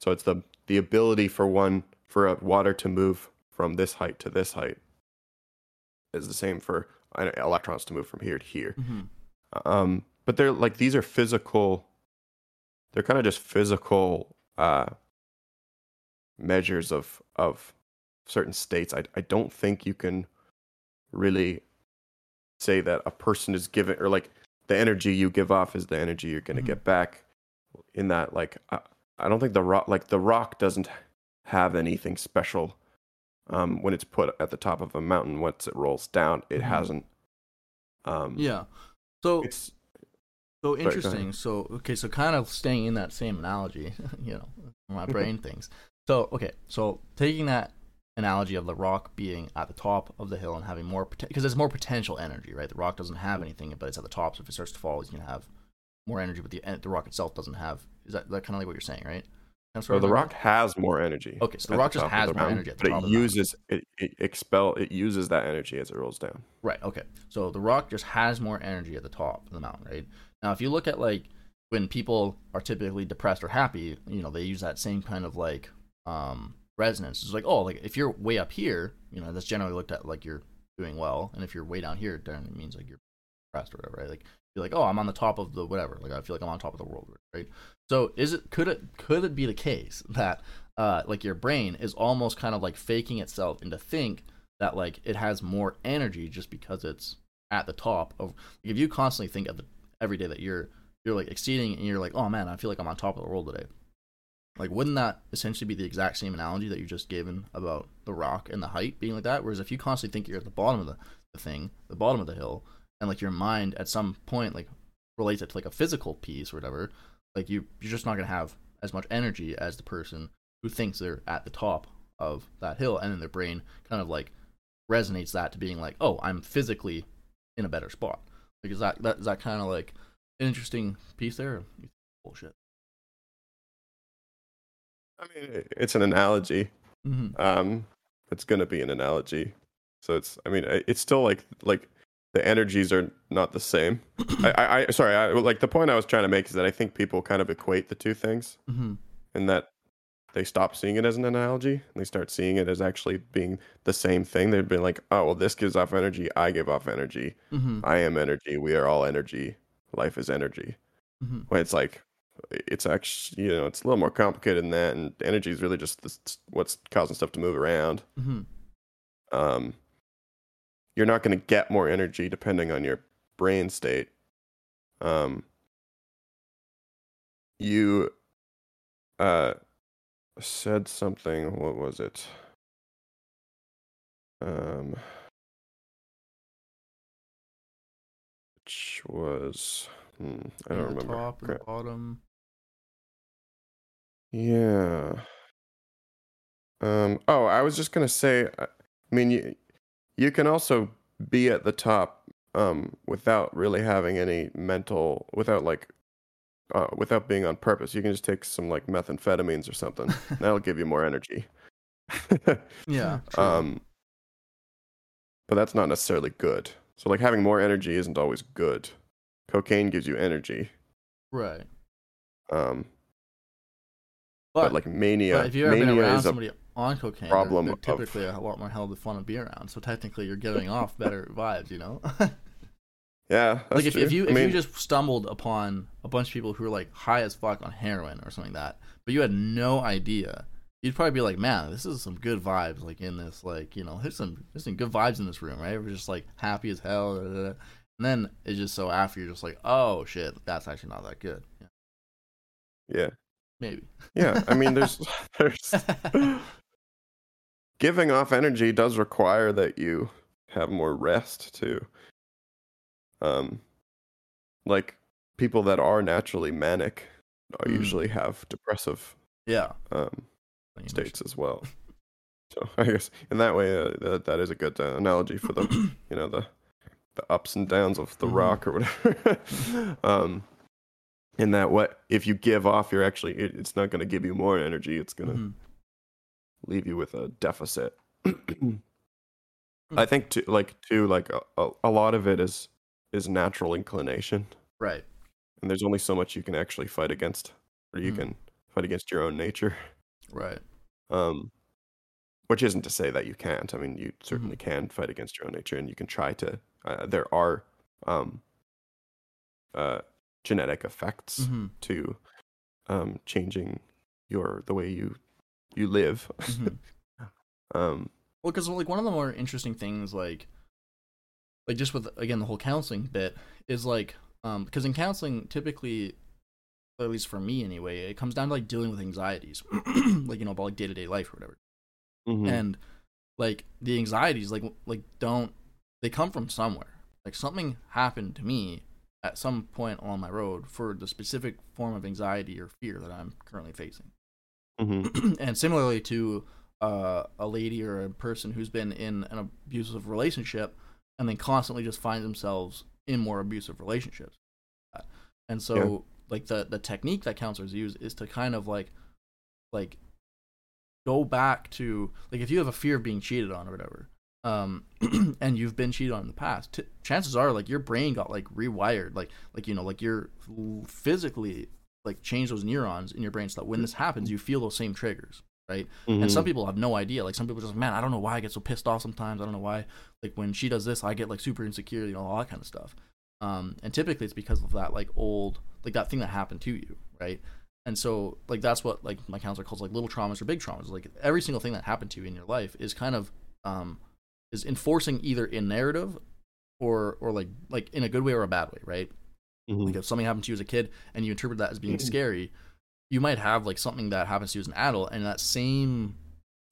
so it's the the ability for one for a water to move from this height to this height is the same for uh, electrons to move from here to here Mhm. um but they're like these are physical they're kind of just physical uh measures of of certain states i i don't think you can really say that a person is given or like the energy you give off is the energy you're going to Mhm. get back in that like I, I don't think the rock like the rock doesn't have anything special um when it's put at the top of a mountain once it rolls down it Mhm. hasn't um yeah so it's So interesting. So okay, so kind of staying in that same analogy, you know, my brain thinks. So okay, so taking that analogy of the rock being at the top of the hill and having more because there's more potential energy, right? The rock doesn't have anything, but it's at the top. So if it starts to fall, it's gonna have more energy. But the the rock itself doesn't have. Is that, that kind of like what you're saying, right? So the rock has more energy. Okay, so the rock just has more mountain, energy at the but top it the uses it, it expel it uses that energy as it rolls down. Right. Okay. So the rock just has more energy at the top of the mountain, right? Now, if you look at like when people are typically depressed or happy, you know, they use that same kind of like um resonance. It's like, oh, like if you're way up here, you know, that's generally looked at like you're doing well, and if you're way down here, then it means like you're depressed or whatever, right? Like you're like, oh, I'm on the top of the whatever. Like I feel like I'm on top of the world, right? So is it could it could it be the case that uh, like your brain is almost kind of like faking itself into think that like it has more energy just because it's at the top of. If you constantly think of the, every day that you're you're like exceeding and you're like, oh man, I feel like I'm on top of the world today. Like, wouldn't that essentially be the exact same analogy that you just given about the rock and the height being like that? Whereas if you constantly think you're at the bottom of the, the thing, the bottom of the hill, and like your mind at some point like relates it to like a physical piece or whatever, like you you're just not gonna have as much energy as the person who thinks they're at the top of that hill, and then their brain kind of like resonates that to being like, oh, I'm physically in a better spot. Like, is that that is that kind of like an interesting piece there? Bullshit. I mean, it's an analogy. Mm-hmm. Um, it's gonna be an analogy. So it's, I mean, it's still like like the energies are not the same. I, I, I sorry, I like the point I was trying to make is that I think people kind of equate the two things, Mm-hmm. and that they stop seeing it as an analogy and they start seeing it as actually being the same thing. They'd be like, oh, well, this gives off energy. I give off energy. Mm-hmm. I am energy. We are all energy. Life is energy. Mm-hmm. When it's like, it's actually, you know, it's a little more complicated than that. And energy is really just this, what's causing stuff to move around. Mm-hmm. Um, you're not going to get more energy depending on your brain state. Um, you uh, said something. What was it? Um, which was hmm, I don't remember. top and Crap. bottom. Yeah. Um. Oh, I was just gonna say. I I mean, you you can also be at the top um without really having any mental, without like, uh, without being on purpose. You can just take some like methamphetamines or something. That'll give you more energy. Yeah. true. um. But that's not necessarily good. So like having more energy isn't always good. Cocaine gives you energy. right. Um. But, But, like mania, but if you've ever been mania around is a somebody on cocaine, problem they're, they're of- typically a lot more hell of fun to be around. So technically, you're getting off better vibes. You know. yeah. That's like if, if you I if mean, you just stumbled upon a bunch of people who were like high as fuck on heroin or something like that, but you had no idea, you'd probably be like, man, this is some good vibes. Like in this, like you know, there's some there's some good vibes in this room, right? We're just like happy as hell. da, da, da. And then it's just so after you're just like, oh shit, that's actually not that good. Yeah, yeah. maybe. Yeah, I mean, there's there's giving off energy does require that you have more rest too. Um, like people that are naturally manic Mm. usually have depressive yeah. um states as well. So I guess in that way, uh, that that is a good uh, analogy for the you know the the ups and downs of the Mhm. rock or whatever. um, in that what if you give off, you're actually it, it's not going to give you more energy. It's going to Mhm. leave you with a deficit. I think too, like too, like a, a, a lot of it is is natural inclination, Right. and there's only so much you can actually fight against, or you Mhm. can fight against your own nature. Right. Um, which isn't to say that you can't. I mean, you certainly can fight against your own nature, and you can try to. Uh, there are um, uh, genetic effects hmm to um, changing your the way you you live. Mhm. um, Well, because like one of the more interesting things, like, like just with again the whole counseling bit is like, um, because in counseling typically, at least for me anyway, it comes down to like dealing with anxieties, like you know about like day to day life or whatever, mhm. and like the anxieties like like don't they come from somewhere like something happened to me at some point along my road for the specific form of anxiety or fear that i'm currently facing Mhm. and similarly to uh, a lady or a person who's been in an abusive relationship and then constantly just find themselves in more abusive relationships. And so Yeah. like the the technique that counselors use is to kind of like like go back to like if you have a fear of being cheated on or whatever um and you've been cheated on in the past t- chances are like your brain got like rewired like like you know like you're physically like change those neurons in your brain so that when this happens you feel those same triggers right? And some Mhm. people have no idea. Like some people just man i don't know why i get so pissed off sometimes. I don't know why like when she does this i get like super insecure you know all that kind of stuff. Um and typically it's because of that like old like that thing that happened to you right? And so like that's what like my counselor calls like little traumas or big traumas. Like every single thing that happened to you in your life is kind of um is enforcing either a narrative or or like like in a good way or a bad way right? Mhm. like if something happened to you as a kid and you interpret that as being scary you might have like something that happens to you as an adult and that same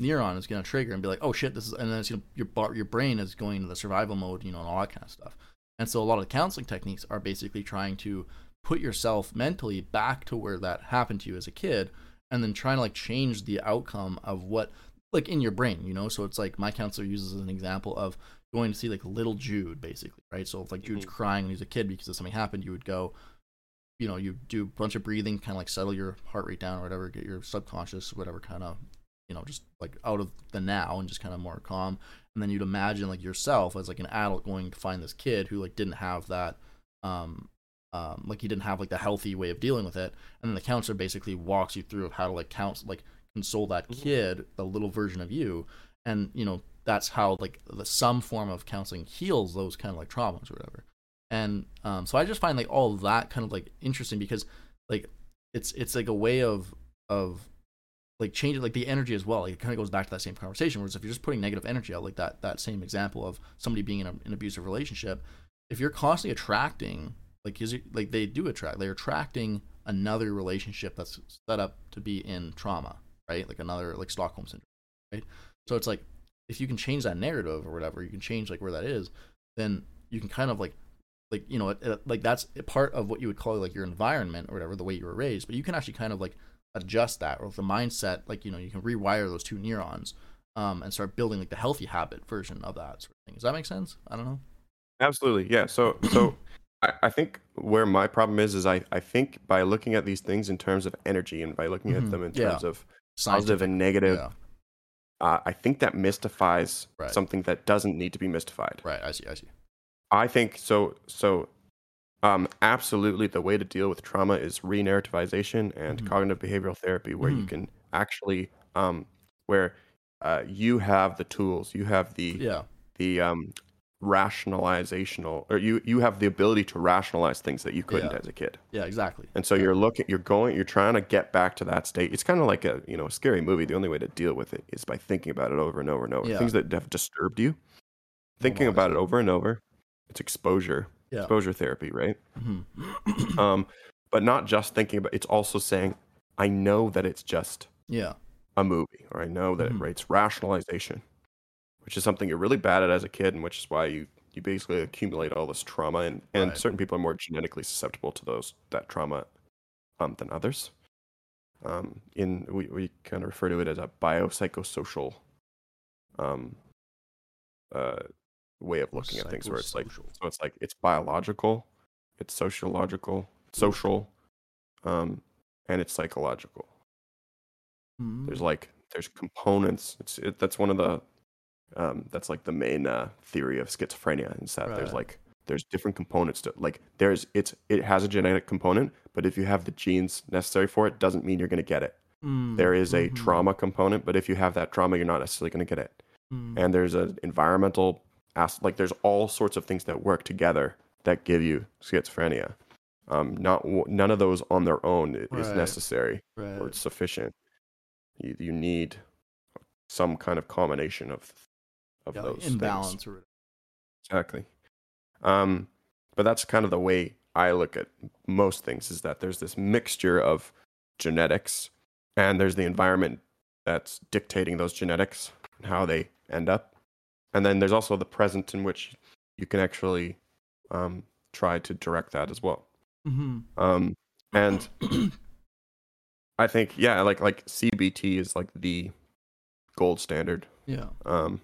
neuron is going to trigger and be like oh shit this is and then it's gonna, your bar, your brain is going into the survival mode you know and all that kind of stuff. And so a lot of the counseling techniques are basically trying to put yourself mentally back to where that happened to you as a kid and then trying to like change the outcome of what like in your brain you know? So it's like my counselor uses an example of going to see like little jude basically right? So if like jude's Mhm. crying when he's a kid because of something happened you would go you know you do a bunch of breathing kind of like settle your heart rate down or whatever get your subconscious whatever kind of you know just like out of the now and just kind of more calm. And then you'd imagine like yourself as like an adult going to find this kid who like didn't have that um um like he didn't have like the healthy way of dealing with it. And then the counselor basically walks you through of how to like counsel like console that Mhm. kid the little version of you. And you know that's how like the some form of counseling heals those kind of like traumas or whatever and um so i just find like all that kind of like interesting because like it's it's like a way of of like changing like the energy as well. Like it kind of goes back to that same conversation whereas if you're just putting negative energy out like that that same example of somebody being in a, an abusive relationship if you're constantly attracting like is it, like they do attract they're attracting another relationship that's set up to be in trauma right? Like another like stockholm syndrome right? So it's like if you can change that narrative or whatever you can change like where that is then you can kind of like like you know it- like that's a part of what you would call like your environment or whatever the way you were raised but you can actually kind of like adjust that or the mindset like you know you can rewire those two neurons um and start building like the healthy habit version of that sort of thing. Does that make sense? I don't know. Absolutely, yeah. So, so I, I think where my problem is is I, I think by looking at these things in terms of energy and by looking Mhm, at them in yeah. terms of Scientific- positive and negative, yeah. uh, I think that mystifies Right. something that doesn't need to be mystified. right. I see. I see I think so. So, um, absolutely, the way to deal with trauma is re-narrativization and Mhm. cognitive behavioral therapy, where you Mhm. can actually, um, where uh, you have the tools, you have the yeah the um, rationalizational, or you you have the ability to rationalize things that you couldn't Yeah. as a kid. yeah exactly And so you're looking, you're going, you're trying to get back to that state. It's kind of like a you know a scary movie. The only way to deal with it is by thinking about it over and over and over. Yeah. Things that have disturbed you, thinking about it over and over. It's exposure, yeah exposure therapy, right? Mhm. Um, but not just thinking about. It's also saying, I know that it's just yeah a movie, or I know that Mhm. right, it's rationalization, which is something you're really bad at as a kid, and which is why you you basically accumulate all this trauma, and and Right. certain people are more genetically susceptible to those that trauma, um, than others. Um, in we we kind of refer to it as a biopsychosocial, um, uh, way of looking at things, where it's like so it's like it's biological, it's sociological, social, um, and it's psychological. Mhm. there's like there's components. It's it, that's one of the um that's like the main uh theory of schizophrenia is that there's like there's different components to like there's it's it has a genetic component but if you have the genes necessary for it doesn't mean you're going to get it. Mm, there is a mhm, trauma component but if you have that trauma you're not necessarily going to get it. Mm. and there's an environmental as like there's all sorts of things that work together that give you schizophrenia um not none of those on their own is Right. necessary right or sufficient. You, you need some kind of combination of of yeah, those things. imbalance or Exactly. Um, but that's kind of the way I look at most things. Is that there's this mixture of genetics, and there's the environment that's dictating those genetics and how they end up, and then there's also the present in which you can actually um, try to direct that as well. mm-hmm. Um, and I think yeah, like like CBT is like the gold standard yeah um,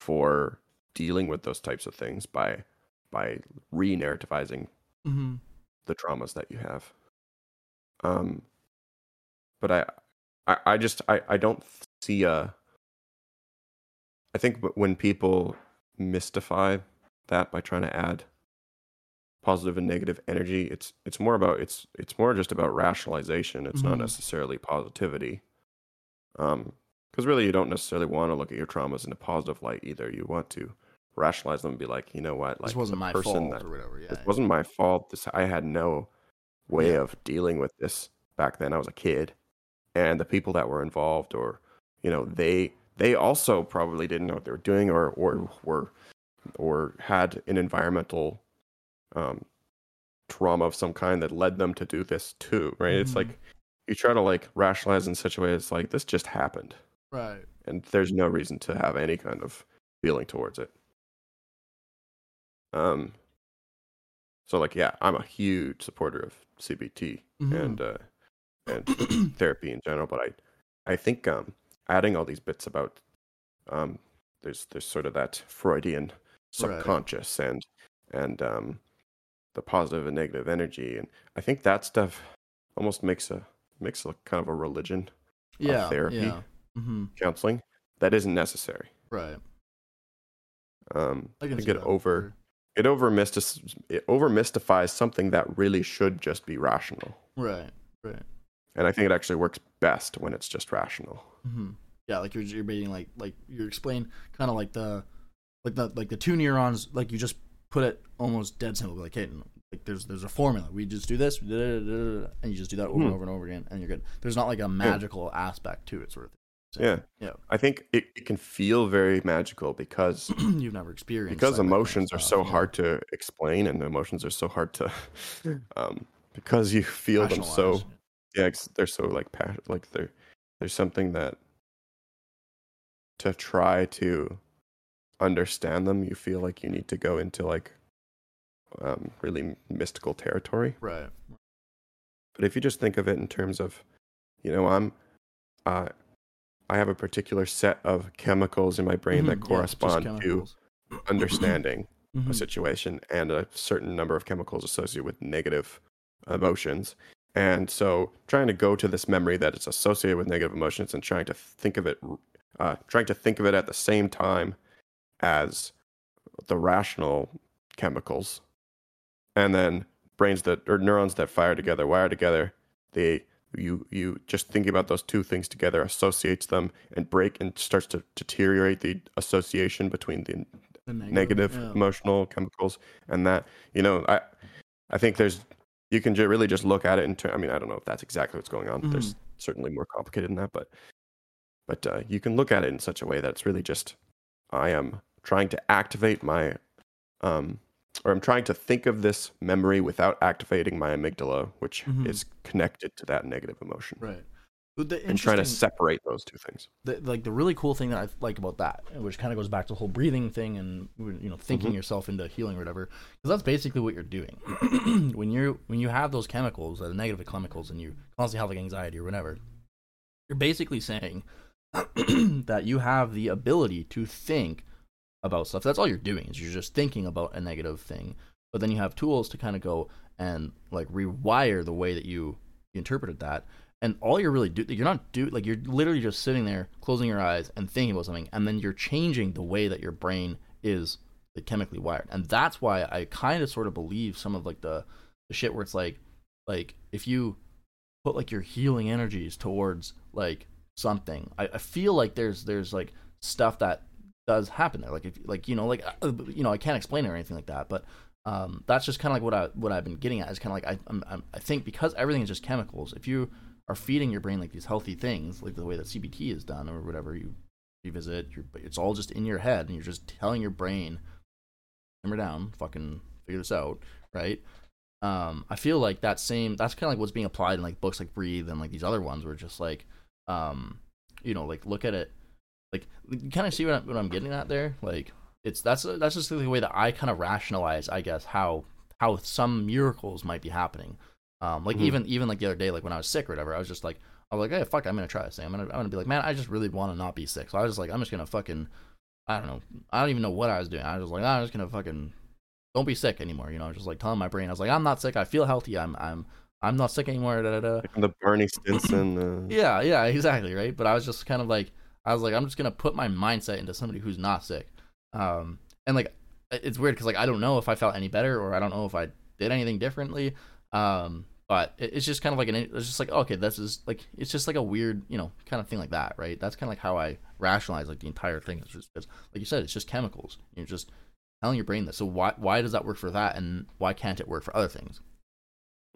for dealing with those types of things by by re-narrativizing mm-hmm. the traumas that you have. Um, but I, I, I just I, I don't see a. I think when people mystify that by trying to add positive and negative energy, it's it's more about it's it's more just about rationalization. It's not Mhm. necessarily positivity. Um, because really you don't necessarily want to look at your traumas in a positive light either. You want to rationalize them and be like, you know what, like this wasn't my fault that or whatever yeah this wasn't my fault. This I had no way Yeah. of dealing with this. back then. I was a kid, and the people that were involved, or you know, they they also probably didn't know what they were doing, or or were or had an environmental um, trauma of some kind that led them to do this too. Right? It's Mhm. like you try to like rationalize in such a way it's like this just happened, Right. and there's no reason to have any kind of feeling towards it. Um. So like, yeah, I'm a huge supporter of CBT Mhm. and uh, and therapy in general. But I I think um, adding all these bits about um, there's there's sort of that Freudian subconscious and and um, the positive and negative energy, and I think that stuff almost makes a makes a kind of a religion Yeah. therapy. Yeah. hmm counseling that isn't necessary. Right. Um, I think it that. over it over it over mystifies something that really should just be rational, Right. Right. and I think it actually works best when it's just rational. Hmm Yeah, like you're you're being like like you explain kind of like the like the like the two neurons like you just put it almost dead simple like hey like there's there's a formula we just do this and you just do that over and Hmm. over and over again and you're good. There's not like a magical aspect to it sort of thing. So, Yeah, yeah. I think it, it can feel very magical because You've never experienced because like kind of emotions are so yeah. hard to explain and emotions are so hard to um, because you feel them so yeah they're so like passion like they're there's something that to try to understand them you feel like you need to go into like um, really mystical territory right. but if you just think of it in terms of you know i'm uh, i have a particular set of chemicals in my brain that Mhm, yeah, correspond to understanding a Mhm. situation and a certain number of chemicals associated with negative emotions. And so trying to go to this memory that is associated with negative emotions and trying to think of it uh, trying to think of it at the same time as the rational chemicals and then brains that or neurons that fire together wire together they you you just thinking about those two things together associates them and break and starts to deteriorate the association between the The negative yeah. emotional chemicals and that you know i i think there's you can really just look at it and ter- i mean i don't know if that's exactly what's going on there's certainly more complicated than that but but uh, you can look at it in such a way that it's really just i am trying to activate my um or i'm trying to think of this memory without activating my amygdala which Mhm. is connected to that negative emotion Right. And trying to separate those two things the, like the really cool thing that I like about that, which kind of goes back to the whole breathing thing and you know thinking Mhm. yourself into healing or whatever, because that's basically what you're doing when you when you have those chemicals, the negative chemicals, and you constantly have like anxiety or whatever. You're basically saying that you have the ability to think about stuff. That's all you're doing is you're just thinking about a negative thing, but then you have tools to kind of go and like rewire the way that you, you interpreted that and all you're really do you're not do like you're literally just sitting there closing your eyes and thinking about something and then you're changing the way that your brain is like, chemically wired and that's why i kind of sort of believe some of like the the shit where it's like like if you put like your healing energies towards like something i, I feel like there's there's like stuff that does happen there like if like you know like uh, you know i can't explain it or anything like that but um, that's just kind of like what I what I've been getting at is kind of like I I'm, I'm, I think because everything is just chemicals. If you are feeding your brain like these healthy things, like the way that CBT is done or whatever you revisit, you're, it's all just in your head and you're just telling your brain, simmer down, fucking figure this out, right? Um, I feel like that same that's kind of like what's being applied in like books like Breathe and like these other ones where just like, um, you know, like look at it, like you kind of see what, I, what I'm getting at there, like it's that's that's just the way that I kind of rationalize, I guess, how how some miracles might be happening. Um, like Mhm. even even like the other day, like when I was sick or whatever, I was just like, I was like, hey, fuck, I'm gonna try this thing. I'm gonna I'm gonna be like, man, I just really want to not be sick. So I was just like, I'm just gonna fucking, I don't know, I don't even know what I was doing. I was just like, "Ah, I'm just gonna fucking, don't be sick anymore. You know, just like telling my brain, I was like, I'm not sick. I feel healthy. I'm I'm I'm not sick anymore. Da, da, da. Like the Barney Stinson. Uh, Yeah, yeah, exactly, right. But I was just kind of like, I was like, I'm just gonna put my mindset into somebody who's not sick. Um, and like, it's weird because like I don't know if I felt any better or I don't know if I did anything differently. Um, but it's just kind of like an, it's just like okay, this is like it's just like a weird, you know, kind of thing like that, right? That's kind of like how I rationalize like the entire thing. It's just, it's, like you said, it's just chemicals. You're just telling your brain this So why why does that work for that, and why can't it work for other things?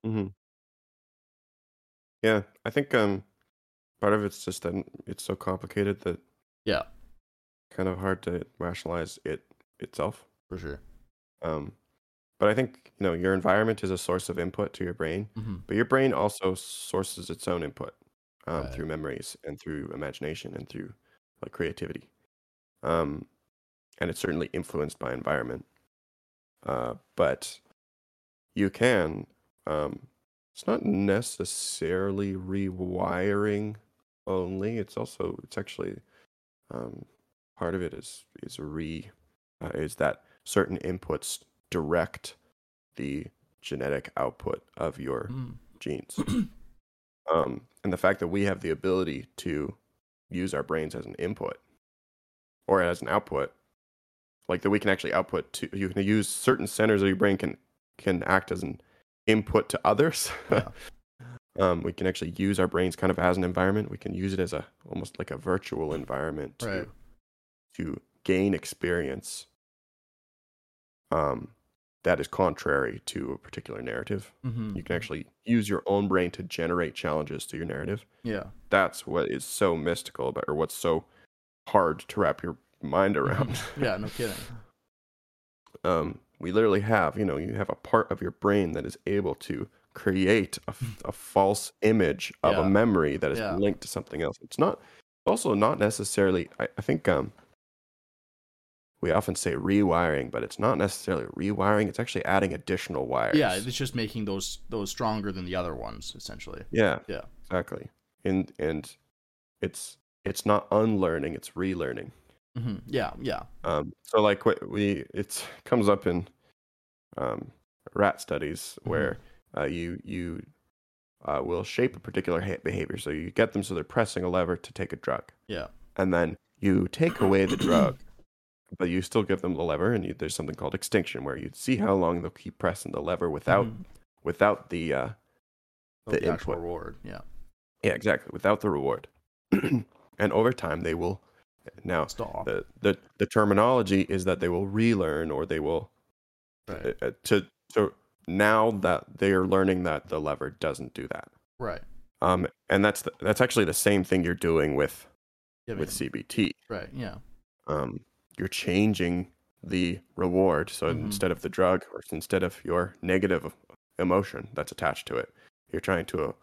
mm-hmm. Yeah, I think um, part of it's just that it's so complicated that Yeah, kind of hard to rationalize it itself. for sure. Um, but I think you know your environment is a source of input to your brain, hmm but your brain also sources its own input um, Right. through memories and through imagination and through like creativity. Um, and it's certainly influenced by environment. Uh, but you can. Um, it's not necessarily rewiring only. It's also it's actually um, part of it is is re uh, is that certain inputs direct the genetic output of your Mm. genes. um, and the fact that we have the ability to use our brains as an input or as an output, like that we can actually output to you can use certain centers of your brain can can act as an input to others. Yeah. um, we can actually use our brains kind of as an environment. We can use it as a almost like a virtual environment to Right. to gain experience um, that is contrary to a particular narrative. hmm You can actually use your own brain to generate challenges to your narrative. Yeah. That's what is so mystical about, or what's so hard to wrap your mind around. Yeah. No kidding. um, we literally have, you know, you have a part of your brain that is able to create a false image of Yeah. a memory that is Yeah. linked to something else. It's not also not necessarily. I, I think um, we often say rewiring, but it's not necessarily rewiring. It's actually adding additional wires. Yeah, it's just making those those stronger than the other ones, essentially. Yeah. Yeah. Exactly. And and it's it's not unlearning, it's relearning. hmm Yeah. Yeah. Um so like we it comes up in um rat studies Mm-hmm. where uh, you you uh, will shape a particular ha- behavior. So you get them so they're pressing a lever to take a drug. Yeah. And then you take away the drug, but you still give them the lever and you, there's something called extinction where you see how long they'll keep pressing the lever without Mhm. without the uh Of the the actual input. reward. Yeah. Yeah, exactly. Without the reward. and over time, they will. Now, Stop. the, the the terminology is that they will relearn or they will Right. uh, uh, to to now that they are learning that the lever doesn't do that. Right. Um, and that's the, that's actually the same thing you're doing with with. CBT. Right. Yeah. Um, you're changing the reward. So Mhm. instead of the drug or instead of your negative emotion that's attached to it, you're trying to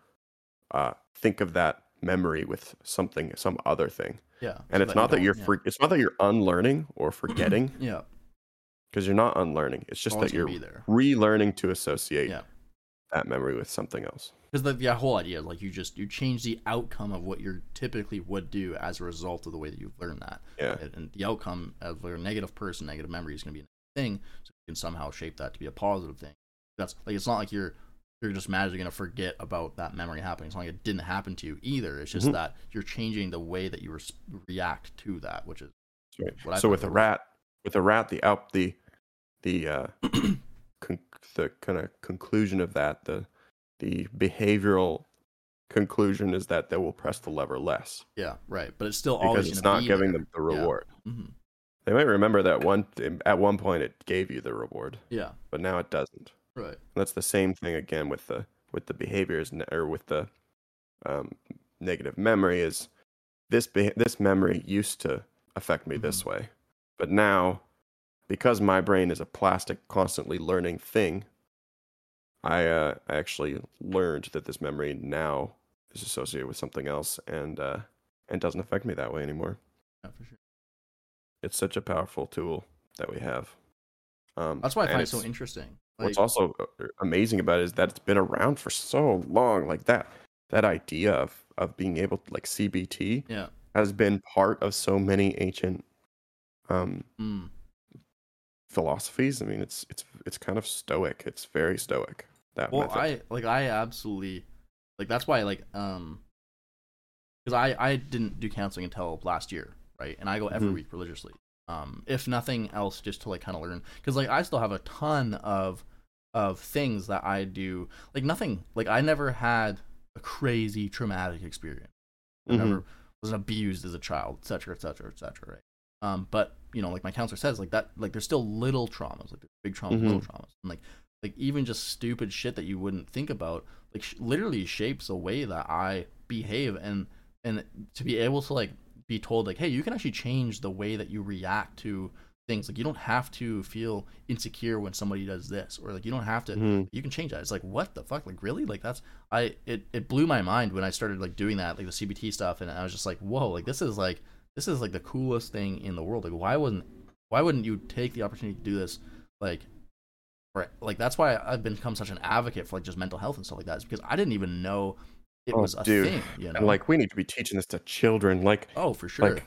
uh, think of that memory with something, some other thing. Yeah. And so it's you not that you're yeah. for, it's not that you're unlearning or forgetting Yeah. because you're not unlearning. It's just always that you're relearning to associate Yeah. That memory with something else. Because the, the whole idea is like you just you change the outcome of what you typically would do as a result of the way that you've learned that. Yeah. And, and the outcome of a negative person, negative memory is going to be a thing. So you can somehow shape that to be a positive thing. That's like it's not like you're you're just magically going to forget about that memory happening. It's not like it didn't happen to you either. It's just Mhm. that you're changing the way that you res- react to that, which is Right. What I So with a rat, with a rat, the out the the uh, con- the kind of conclusion of that, the the behavioral conclusion is that they will press the lever less yeah, right. But it's still always because it's not be giving there. them the reward. hmm They might remember that one at one point it gave you the reward, Yeah, but now it doesn't. right. That's the same thing again with the with the behaviors ne- or with the um, negative memory is this be- this memory used to affect me this way, but now because my brain is a plastic, constantly learning thing, I uh, I actually learned that this memory now is associated with something else and uh, and doesn't affect me that way anymore. Yeah, for sure. It's such a powerful tool that we have. Um, That's why I find it so interesting. What's also uh, amazing about it is that it's been around for so long. Like that, that idea of of being able to like CBT yeah. has been part of so many ancient um, Mm. Philosophies. I mean, it's it's it's kind of stoic. It's very stoic. That Well, method. I like I absolutely like that's why like um because I I didn't do counseling until last year, right? And I go every Mhm. week religiously. Um, if nothing else, just to like kind of learn because like I still have a ton of of things that I do like nothing like I never had a crazy traumatic experience. I Mhm. never was abused as a child, etc., etc., etc. Right. Um, but you know, like my counselor says, like that, like there's still little traumas, like big traumas, little Mhm. traumas, and like like even just stupid shit that you wouldn't think about, like sh- literally shapes the way that I behave. And and to be able to like be told like hey you can actually change the way that you react to things. Like you don't have to feel insecure when somebody does this or like you don't have to Mhm. you can change that. It's like what the fuck? Like really? Like that's i it, it blew my mind when i started like doing that like the cbt stuff. And i was just like whoa like this is like this is like the coolest thing in the world like why wouldn't why wouldn't you take the opportunity to do this like for like that's why i've become such an advocate for like just mental health and stuff like that is because i didn't even know it Oh, was a dude. thing you know And like we need to be teaching this to children. Like oh for sure like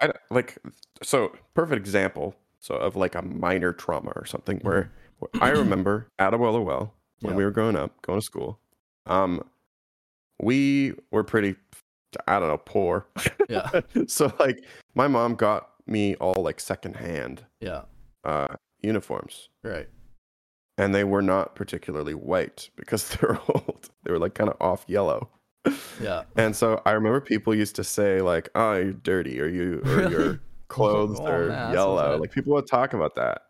I like so perfect example so of like a minor trauma or something where, where I remember at Abuelo Well when Yeah. we were growing up, going to school. Um, we were pretty, I don't know, poor. yeah so like my mom got me all like secondhand yeah uh uniforms right and they were not particularly white because they're old. They were like kind of off yellow. yeah And so I remember people used to say like, "Oh, you're dirty," or "You or Really? your clothes Oh, are man, yellow." Like people would talk about that,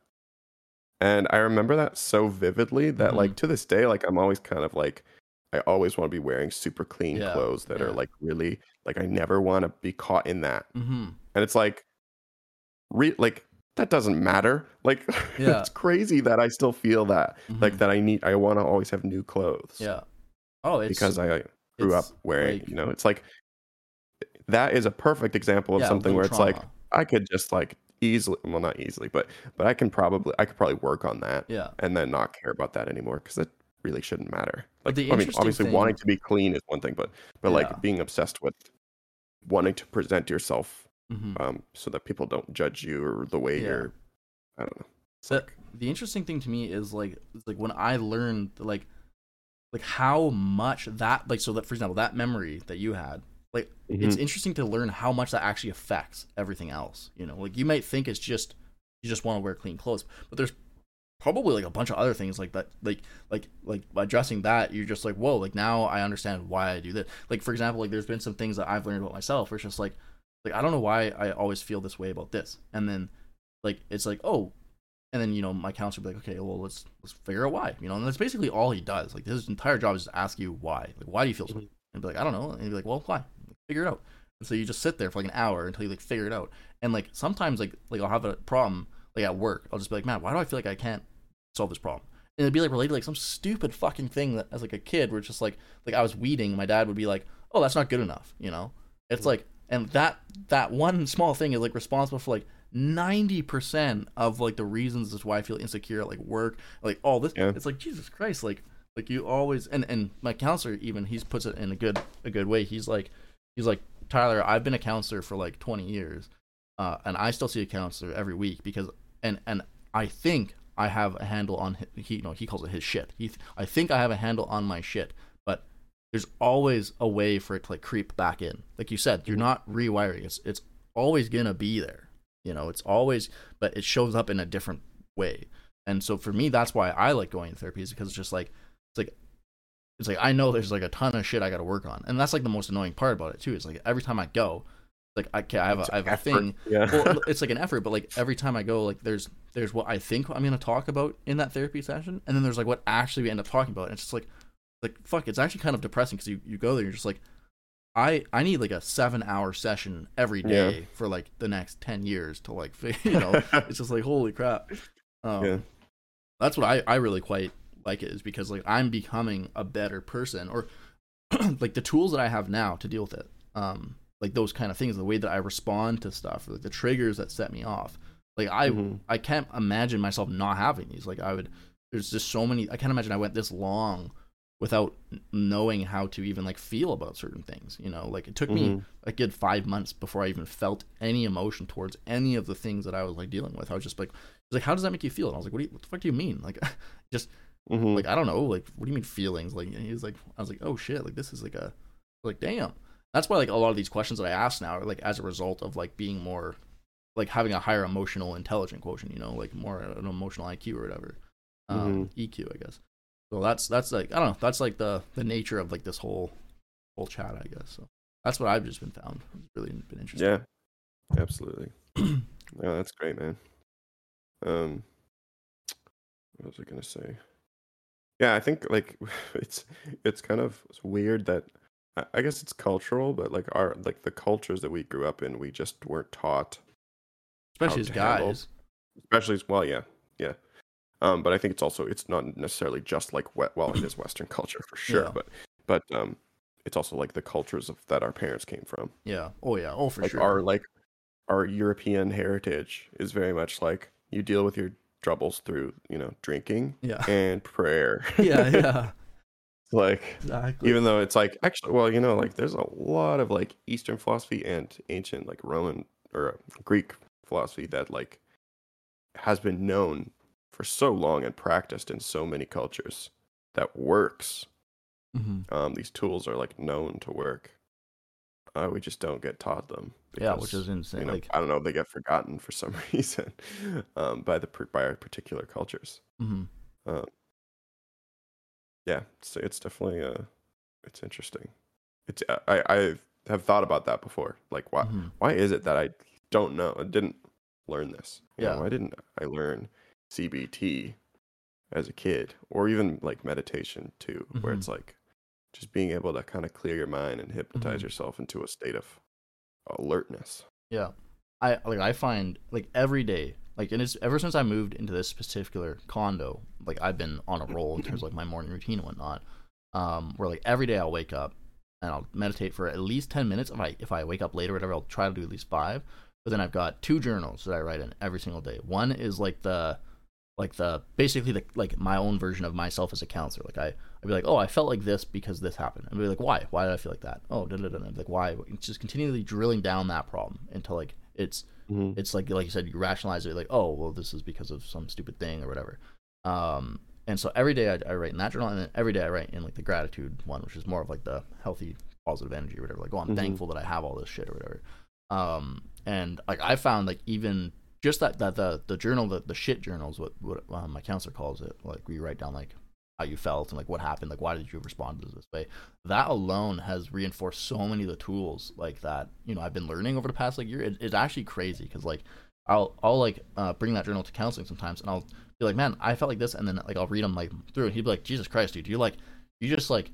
and I remember that so vividly that Mm-hmm. like to this day, like I'm always kind of like, I always want to be wearing super clean Yeah, clothes that are like really like I never want to be caught in that. mm-hmm And it's like, re- like that doesn't matter. Like Yeah. it's crazy that I still feel that like Mhm. that I need I want to always have new clothes yeah oh it's because I grew up wearing, like- you know, it's like that is a perfect example of yeah, something where little it's like. I could just like easily, well, not easily, but but I can probably I could probably work on that yeah and then not care about that anymore because it really shouldn't matter. But Like, the I mean, obviously thing- wanting to be clean is one thing, but but Yeah. like being obsessed with wanting to present yourself mm-hmm. um so that people don't judge you or the way Yeah. you're, I don't know. So the interesting thing to me is like is like when I learned like like how much that like so that for example that memory that you had like it's Mhm. interesting to learn how much that actually affects everything else you know like you might think it's just you just want to wear clean clothes but there's probably like a bunch of other things like that like like like addressing that you're just like whoa like now i understand why i do this. Like for example like there's been some things that i've learned about myself where it's just like like i don't know why i always feel this way about this. And then like it's like oh and then you know my counselor be like okay well let's let's figure out why you know and that's basically all he does. Like his entire job is to ask you why. Like why do you feel so Mhm. and be like i don't know. And he'd be like well why? Figure it out. And so you just sit there for like an hour until you like figure it out. And like sometimes like like i'll have a problem like at work i'll just be like man why do i feel like i can't solve this problem? And it'd be like related to like some stupid fucking thing that as like a kid where it's just like like i was weeding my dad would be like oh that's not good enough you know? It's like and that that one small thing is like responsible for like 90% of like the reasons as why i feel insecure at like work like all this Yeah. it's like jesus christ like like you always and and my counselor even he's puts it in a good a good way. He's like he's like tyler i've been a counselor for like 20 years uh, and i still see a counselor every week because and and i think i have a handle on hi- he you know he calls it his shit. He i think i have a handle on my shit but there's always a way for it to like creep back in. Like you said you're not rewiring. It's it's always gonna be there you know? It's always but it shows up in a different way. And so for me that's why i like going to therapy is because it's just like it's like it's like I know there's like a ton of shit I got to work on, and that's like the most annoying part about it too. Is like every time I go, like I okay, I have It's a, I have a effort. thing. Yeah. Well, it's like an effort, but like every time I go, like there's there's what I think I'm gonna talk about in that therapy session, and then there's like what actually we end up talking about. And it's just like like fuck, it's actually kind of depressing because you you go there, you're just like. I, I need like a seven hour session every day Yeah. for like the next 10 years to like you know it's just like holy crap um, Yeah. that's what I, I really quite like it is because like i'm becoming a better person or like the tools that i have now to deal with it um like those kind of things the way that i respond to stuff like the triggers that set me off like i Mhm. i can't imagine myself not having these like i would there's just so many i can't imagine i went this long without knowing how to even like feel about certain things you know like it took me Mhm. a good five months before I even felt any emotion towards any of the things that I was like dealing with. I was just like, he's like, how does that make you feel? And I was like, what, do you, what the fuck do you mean? Like, just Mhm. like I don't know. Like, what do you mean feelings? Like, he was like, I was like, oh shit, like this is like a, like damn. That's why like a lot of these questions that I ask now are like as a result of like being more, like having a higher emotional intelligent quotient. You know, like more an emotional IQ or whatever, um, EQ, I guess. So that's that's like I don't know. That's like the the nature of like this whole whole chat, I guess. So that's what I've just been found. It's really been interesting. Yeah, absolutely. yeah, that's great, man. Um, what was I gonna say? Yeah, I think like it's it's kind of weird that I- I guess it's cultural, but like our like the cultures that we grew up in, we just weren't taught, Especially as to handle- guys. especially as well. Yeah, yeah. Um, but I think it's also it's not necessarily just like we- well, it is Western culture for sure, Yeah. but but um, it's also like the cultures of that our parents came from. Yeah. Oh yeah. Oh for like sure. our like our European heritage is very much like you deal with your troubles through you know drinking yeah. and prayer. yeah. Yeah. like Exactly. even though it's like actually well you know like there's a lot of like eastern philosophy and ancient like roman or uh, greek philosophy that like has been known for so long and practiced in so many cultures that works hmm um these tools are like known to work uh, we just don't get taught them Yeah, which is insane. you know, like. i don't know they get forgotten for some reason um by the by our particular cultures mhm. Yeah it's, it's definitely uh it's interesting it's i i have thought about that before like why Mhm. why is it that i don't know i didn't learn this You know, Yeah. why didn't i learn cbt as a kid or even like meditation too where Mhm. it's like just being able to kind of clear your mind and hypnotize Mhm. yourself into a state of alertness Yeah. I like I find like every day, like and it's ever since I moved into this particular condo, like I've been on a roll in terms of like my morning routine and whatnot. Um, where like every day I'll wake up and I'll meditate for at least ten minutes. If I if I wake up later or whatever, I'll try to do at least five. But then I've got two journals that I write in every single day. One is like the like the basically the like my own version of myself as a counselor. Like I I'd be like, oh, I felt like this because this happened. And I'd be like, why? Why did I feel like that? Oh, da da. da. Like why? It's just continually drilling down that problem until like it's Mhm. it's like like you said, you rationalize it like, oh, well, this is because of some stupid thing or whatever. Um, and so every day I, I write in that journal, and then every day I write in like the gratitude one, which is more of like the healthy, positive energy or whatever. Like, oh, I'm Mhm. thankful that I have all this shit or whatever. Um, and like I found like even just that that the the journal the, the shit journals what what um, my counselor calls it like we write down like how you felt and like what happened like why did you respond to this way? That alone has reinforced so many of the tools like that you know i've been learning over the past like year. It, it's actually crazy because like i'll i'll like uh, bring that journal to counseling sometimes and i'll be like man i felt like this and then like i'll read them like through and he'd be like jesus christ dude you like you just like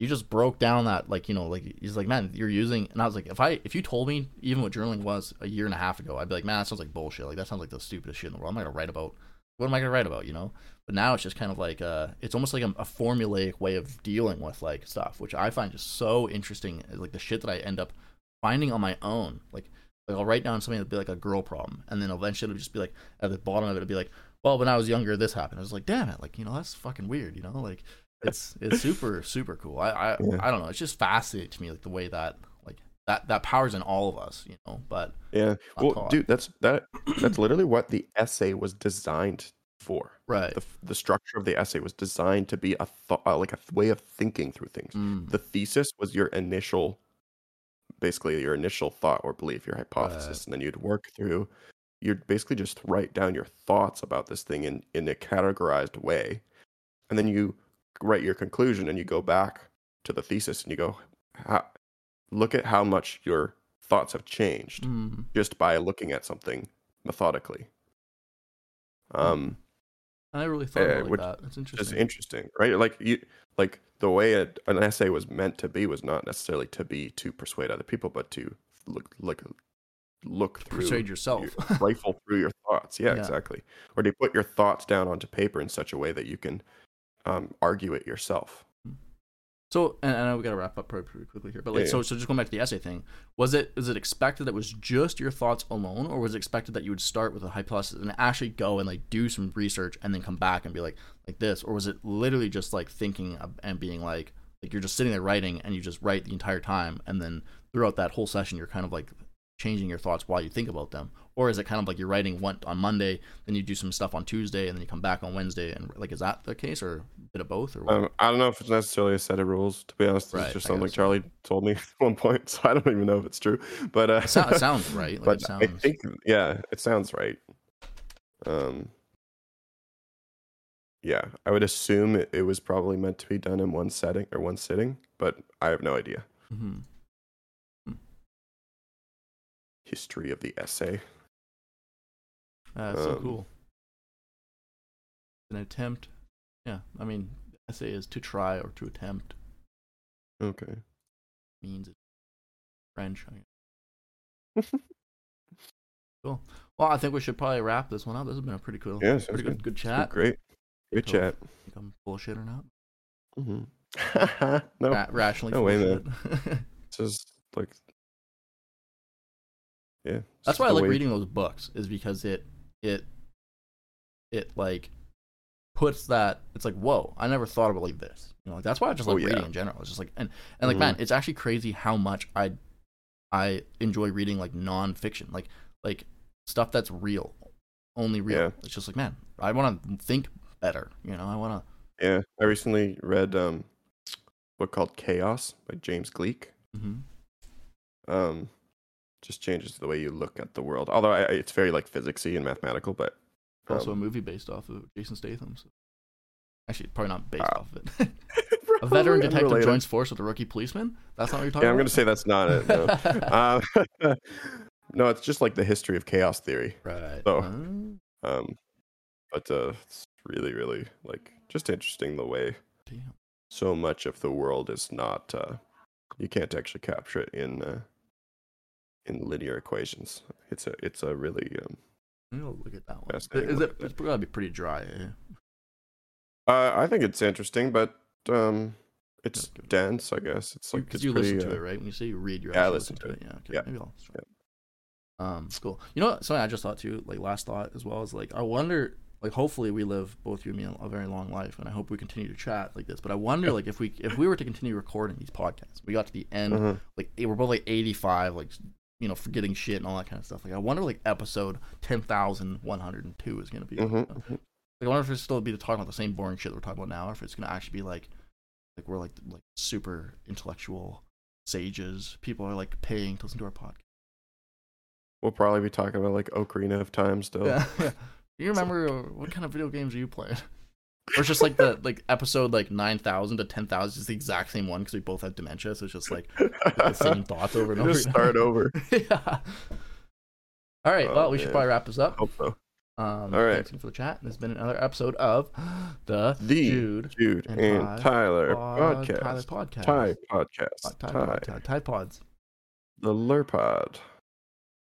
you just broke down that like you know like he's like man you're using and i was like if i if you told me even what journaling was a year and a half ago i'd be like man that sounds like bullshit. Like that sounds like the stupidest shit in the world. I'm not gonna write about? What am i gonna write about you know but now it's just kind of like uh it's almost like a, a formulaic way of dealing with like stuff which i find just so interesting like the shit that i end up finding on my own like like i'll write down something that'd be like a girl problem and then eventually it'll just be like at the bottom of it it'll be like well when i was younger this happened i was like damn it like you know that's fucking weird you know like it's it's super super cool i I, Yeah. I don't know it's just fascinating to me like the way that like that that powers in all of us you know but yeah well taught. dude that's that that's literally what the essay was designed for right. The, the structure of the essay was designed to be a thought uh, like a th- way of thinking through things. Mm, the thesis was your initial basically your initial thought or belief your hypothesis Right. and then you'd work through you'd basically just write down your thoughts about this thing in in a categorized way. And then you write your conclusion and you go back to the thesis and you go look at how much your thoughts have changed mm, just by looking at something methodically. Um i really thought Uh, about it like which that it's is interesting interesting, right? Like you, like the way a, an essay was meant to be was not necessarily to be to persuade other people, but to look, look, look through, persuade yourself your- rifle through your thoughts. Yeah, Yeah. exactly. Or to put your thoughts down onto paper in such a way that you can um, argue it yourself. So, and I know we got to wrap up pretty, pretty quickly here, but like, Yeah, so, yeah. so just going back to the essay thing, was it is it expected that it was just your thoughts alone, or was it expected that you would start with a hypothesis and actually go and like do some research and then come back and be like like this, or was it literally just like thinking and being like like you're just sitting there writing and you just write the entire time, and then throughout that whole session you're kind of like changing your thoughts while you think about them, or is it kind of like you're writing one on Monday, then you do some stuff on Tuesday, and then you come back on Wednesday, and like is that the case, or a bit of both, or what? Um, I don't know if it's necessarily a set of rules. To be honest, Right, it's just something guess. Charlie told me at one point, so I don't even know if it's true. But uh, It, sound, it sounds right. Like but it I think yeah, it sounds right. Um, yeah, I would assume it, it was probably meant to be done in one setting or one sitting, but I have no idea. Mhm. History of the essay. Uh, that's so Um, cool. An attempt Yeah, I mean, essay is to try or to attempt Okay. means it's French. I guess. cool. Well, I think we should probably wrap this one up. This has been a pretty cool, Yeah, pretty good, good. good chat. Great. Great Cool. chat. Think I'm bullshit or not? hmm no, Ra- rationally no way, bullshit. it's just like. Yeah. That's why I like way- reading those books is because it it it like puts that it's like whoa I never thought about like this you know like that's why I just Oh, like reading in general it's just like and and like Mhm. man it's actually crazy how much I I enjoy reading like nonfiction like like stuff that's real only real Yeah. it's just like man I want to think better you know I want to Yeah, I recently read um, a book called Chaos by James Gleick. mm-hmm. Um, just changes the way you look at the world. Although I, it's very like physicsy and mathematical, but also a um, movie based off of Jason Statham so. actually probably not based Ah. off of it a veteran detective unrelated. joins force with a rookie policeman that's not what you're talking Yeah, I'm gonna say that's not it. No. uh, no, it's just like the history of chaos theory. Right. So- Oh, Um, but uh, it's really, really like just interesting the way damn. so much of the world is not. Uh, you can't actually capture it in uh, in linear equations. It's a it's a really um, I'll look at that one. Is look it? at It's gotta be pretty dry. eh? Uh, I think it's interesting, but um, it's dense. I guess it's like Because you pretty, listen to uh, it, right? When you say you read, you're yeah, I actually listen listening to to it. Yeah. Okay. Yeah. Maybe I'll. Start. Um. Cool. You know what? Something I just thought too. Like last thought as well is like I wonder. Like hopefully we live both you and me a very long life, and I hope we continue to chat like this. But I wonder like if we if we were to continue recording these podcasts, we got to the end uh-huh. like we're both like 85 like you know forgetting shit and all that kind of stuff like i wonder like episode 10102 is going to be Mhm, like, mhm. i wonder if it's still be talking about the same boring shit that we're talking about now or if it's going to actually be like like we're like like super intellectual sages people are like paying to listen to our podcast We'll probably be talking about like Ocarina of Time still. yeah do you remember uh, what kind of video games are you playing or it's just like the like episode like 9000 to 10000 is the exact same one because we both have dementia so it's just like the same thoughts over and over Just start over. yeah. All right. Oh, well, we should probably wrap this up. Hope so. Um, All right. Thanks for the chat. This has been another episode of the, The Jude Jude and and, Tyler Pod- podcast. Tyler podcast. Ty podcast. Tide Ty. Pod- Tide- Tide Pods. The Lurpod.